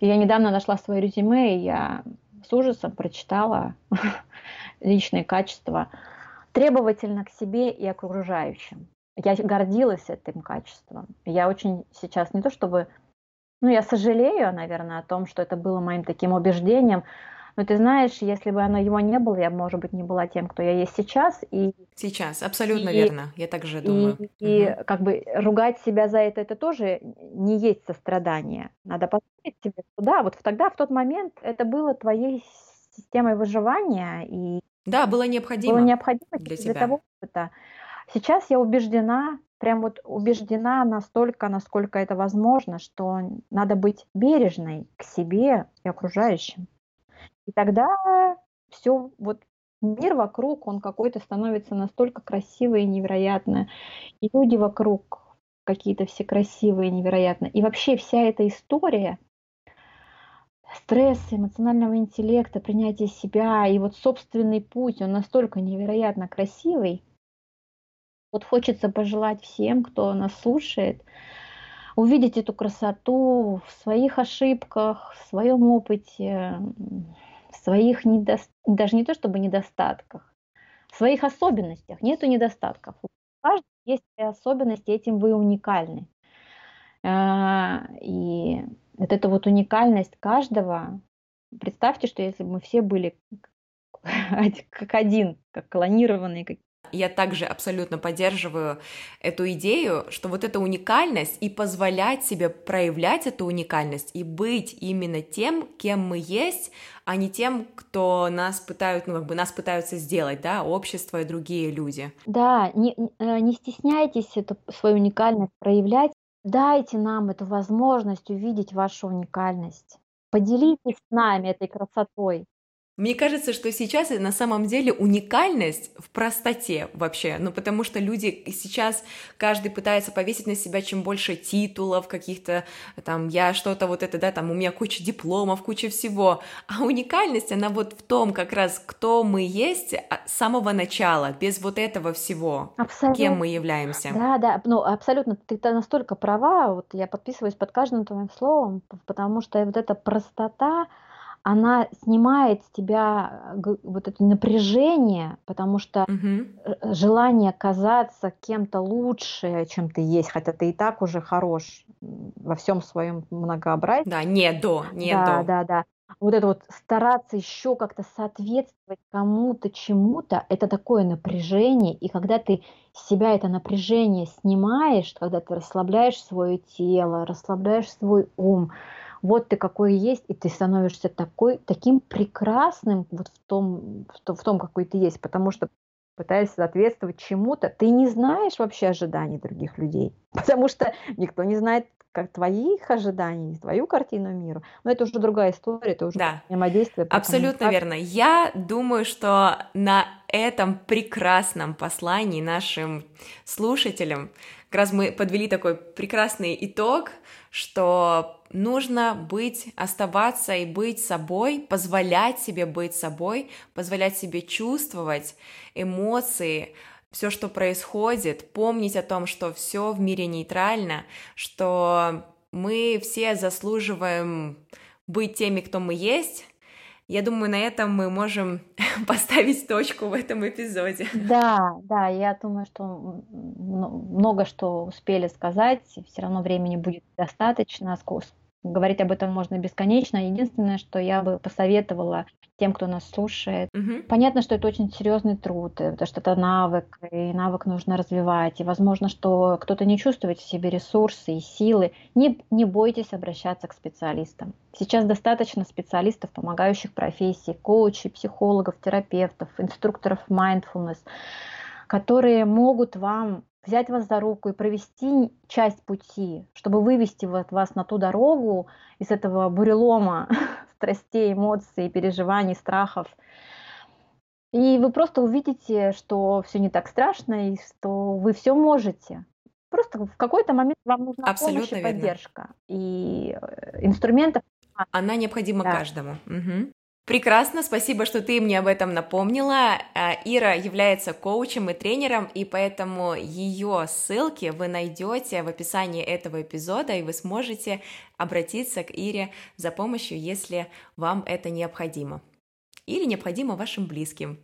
S2: И я недавно нашла свое резюме, и я с ужасом прочитала <laughs> личные качества требовательно к себе и окружающим. Я гордилась этим качеством. Я очень сейчас не то чтобы ну, я сожалею, наверное, о том, что это было моим таким убеждением. Но ты знаешь, если бы оно его не было, я, может быть, не была тем, кто я есть сейчас. И,
S1: сейчас, абсолютно и, верно. Я также думаю.
S2: И, и угу. как бы ругать себя за это, это тоже не есть сострадание. Надо посмотреть себе, да, вот тогда, в тот момент, это было твоей системой выживания. И
S1: да, было необходимо.
S2: Было необходимо для, для того, это. Сейчас я убеждена, прям вот убеждена настолько, насколько это возможно, что надо быть бережной к себе и окружающим. И тогда все вот мир вокруг, он какой-то становится настолько красивый и невероятно. И люди вокруг какие-то все красивые и невероятно. И вообще вся эта история, стресса, эмоционального интеллекта, принятия себя и вот собственный путь, он настолько невероятно красивый. Вот хочется пожелать всем, кто нас слушает, увидеть эту красоту в своих ошибках, в своем опыте, в своих недо... даже не то чтобы недостатках, в своих особенностях. Нету недостатков. У каждого есть особенности, этим вы уникальны. А, и вот эта вот уникальность каждого, представьте, что если бы мы все были <laughs> как один, как клонированные, как
S1: я также абсолютно поддерживаю эту идею, что вот эта уникальность и позволять себе проявлять эту уникальность и быть именно тем, кем мы есть, а не тем, кто нас пытают, ну как бы нас пытаются сделать, да, общество и другие люди.
S2: Да, не, не э, стесняйтесь эту свою уникальность проявлять, дайте нам эту возможность увидеть вашу уникальность. Поделитесь с нами этой красотой.
S1: Мне кажется, что сейчас на самом деле уникальность в простоте вообще, ну потому что люди сейчас, каждый пытается повесить на себя чем больше титулов каких-то, там, я что-то вот это, да, там, у меня куча дипломов, куча всего, а уникальность, она вот в том как раз, кто мы есть а, с самого начала, без вот этого всего, абсолютно. кем мы являемся.
S2: Да, да, ну абсолютно, ты -то настолько права, вот я подписываюсь под каждым твоим словом, потому что вот эта простота, она снимает с тебя э, вот это напряжение, потому что угу. желание казаться кем-то лучше, чем ты есть, хотя ты и так уже хорош во всем своем многообразии.
S1: Да, не до, не
S2: да,
S1: до.
S2: Да, да, Вот это вот стараться еще как-то соответствовать кому-то, чему-то, это такое напряжение, и когда ты себя это напряжение снимаешь, когда ты расслабляешь свое тело, расслабляешь свой ум, вот ты какой есть, и ты становишься такой, таким прекрасным вот в том, в, том, какой ты есть, потому что пытаясь соответствовать чему-то, ты не знаешь вообще ожиданий других людей, <laughs> потому что никто не знает как твоих ожиданий, твою картину мира. Но это уже другая история, это уже
S1: да.
S2: взаимодействие.
S1: Абсолютно верно. Я думаю, что на этом прекрасном послании нашим слушателям как раз мы подвели такой прекрасный итог, что нужно быть, оставаться и быть собой, позволять себе быть собой, позволять себе чувствовать эмоции, все, что происходит, помнить о том, что все в мире нейтрально, что мы все заслуживаем быть теми, кто мы есть, я думаю, на этом мы можем <laughs> поставить точку в этом эпизоде.
S2: Да, да, я думаю, что много что успели сказать, все равно времени будет достаточно, говорить об этом можно бесконечно. Единственное, что я бы посоветовала тем, кто нас слушает. Угу. Понятно, что это очень серьезный труд, э, потому что это навык, и навык нужно развивать. И возможно, что кто-то не чувствует в себе ресурсы и силы. Не, не бойтесь обращаться к специалистам. Сейчас достаточно специалистов, помогающих профессии, коучей, психологов, терапевтов, инструкторов mindfulness, которые могут вам взять вас за руку и провести часть пути, чтобы вывести вот вас на ту дорогу из этого бурелома <laughs> страстей, эмоций, переживаний, страхов. И вы просто увидите, что все не так страшно и что вы все можете. Просто в какой-то момент вам нужна Абсолютно помощь и верно. поддержка. И э, инструментов.
S1: Она необходима да. каждому. Угу. Прекрасно, спасибо, что ты мне об этом напомнила. Э, Ира является коучем и тренером, и поэтому ее ссылки вы найдете в описании этого эпизода, и вы сможете обратиться к Ире за помощью, если вам это необходимо. Или необходимо вашим близким.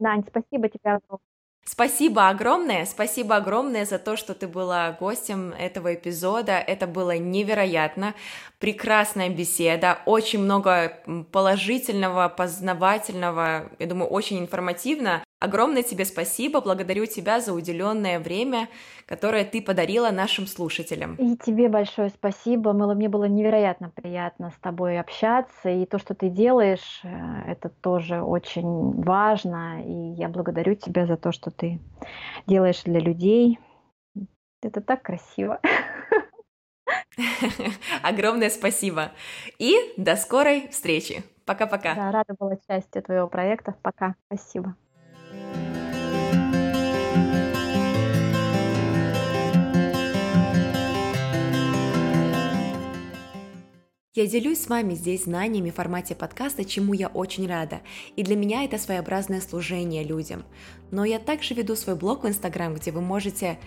S2: Дань, спасибо тебе огромное.
S1: Спасибо огромное, спасибо огромное за то, что ты была гостем этого эпизода. Это было невероятно. Прекрасная беседа, очень много положительного, познавательного, я думаю, очень информативно. Огромное тебе спасибо, благодарю тебя за уделенное время, которое ты подарила нашим слушателям.
S2: И тебе большое спасибо, Мыла, мне было невероятно приятно с тобой общаться, и то, что ты делаешь, э, это тоже очень важно, и я благодарю тебя за то, что ты делаешь для людей. Это так красиво. <laughs>
S1: Огромное спасибо. И до скорой встречи. Пока-пока.
S2: Да, рада была частью твоего проекта. Пока. Спасибо.
S1: Я делюсь с вами здесь знаниями в формате подкаста, чему я очень рада. И для меня это своеобразное служение людям. Но я также веду свой блог в Инстаграм, где вы можете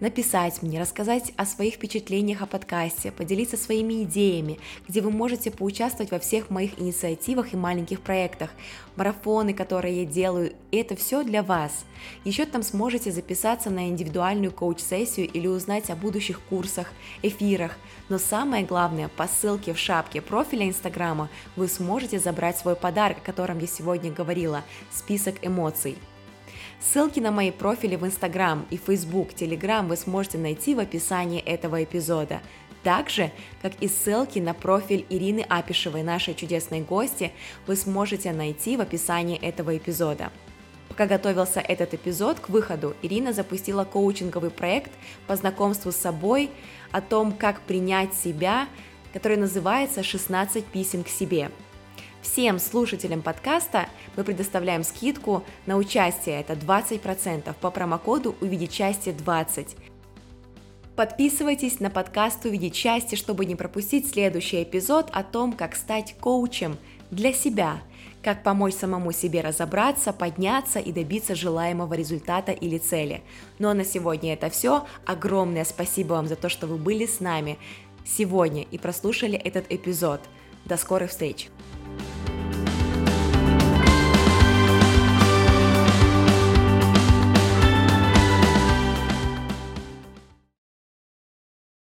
S1: написать мне, рассказать о своих впечатлениях о подкасте, поделиться своими идеями, где вы можете поучаствовать во всех моих инициативах и маленьких проектах, марафоны, которые я делаю, это все для вас. Еще там сможете записаться на индивидуальную коуч-сессию или узнать о будущих курсах, эфирах, но самое главное, по ссылке в шапке профиля Инстаграма вы сможете забрать свой подарок, о котором я сегодня говорила, список эмоций. Ссылки на мои профили в Instagram и Facebook, Telegram вы сможете найти в описании этого эпизода. Так же, как и ссылки на профиль Ирины Апишевой, нашей чудесной гости, вы сможете найти в описании этого эпизода. Пока готовился этот эпизод к выходу, Ирина запустила коучинговый проект по знакомству с собой, о том, как принять себя, который называется «16 писем к себе». Всем слушателям подкаста мы предоставляем скидку на участие, это 20% по промокоду «Увидеть счастье 20». Подписывайтесь на подкаст «Увидеть счастье», чтобы не пропустить следующий эпизод о том, как стать коучем для себя, как помочь самому себе разобраться, подняться и добиться желаемого результата или цели. Ну а на сегодня это все. Огромное спасибо вам за то, что вы были с нами сегодня и прослушали этот эпизод. До скорых встреч!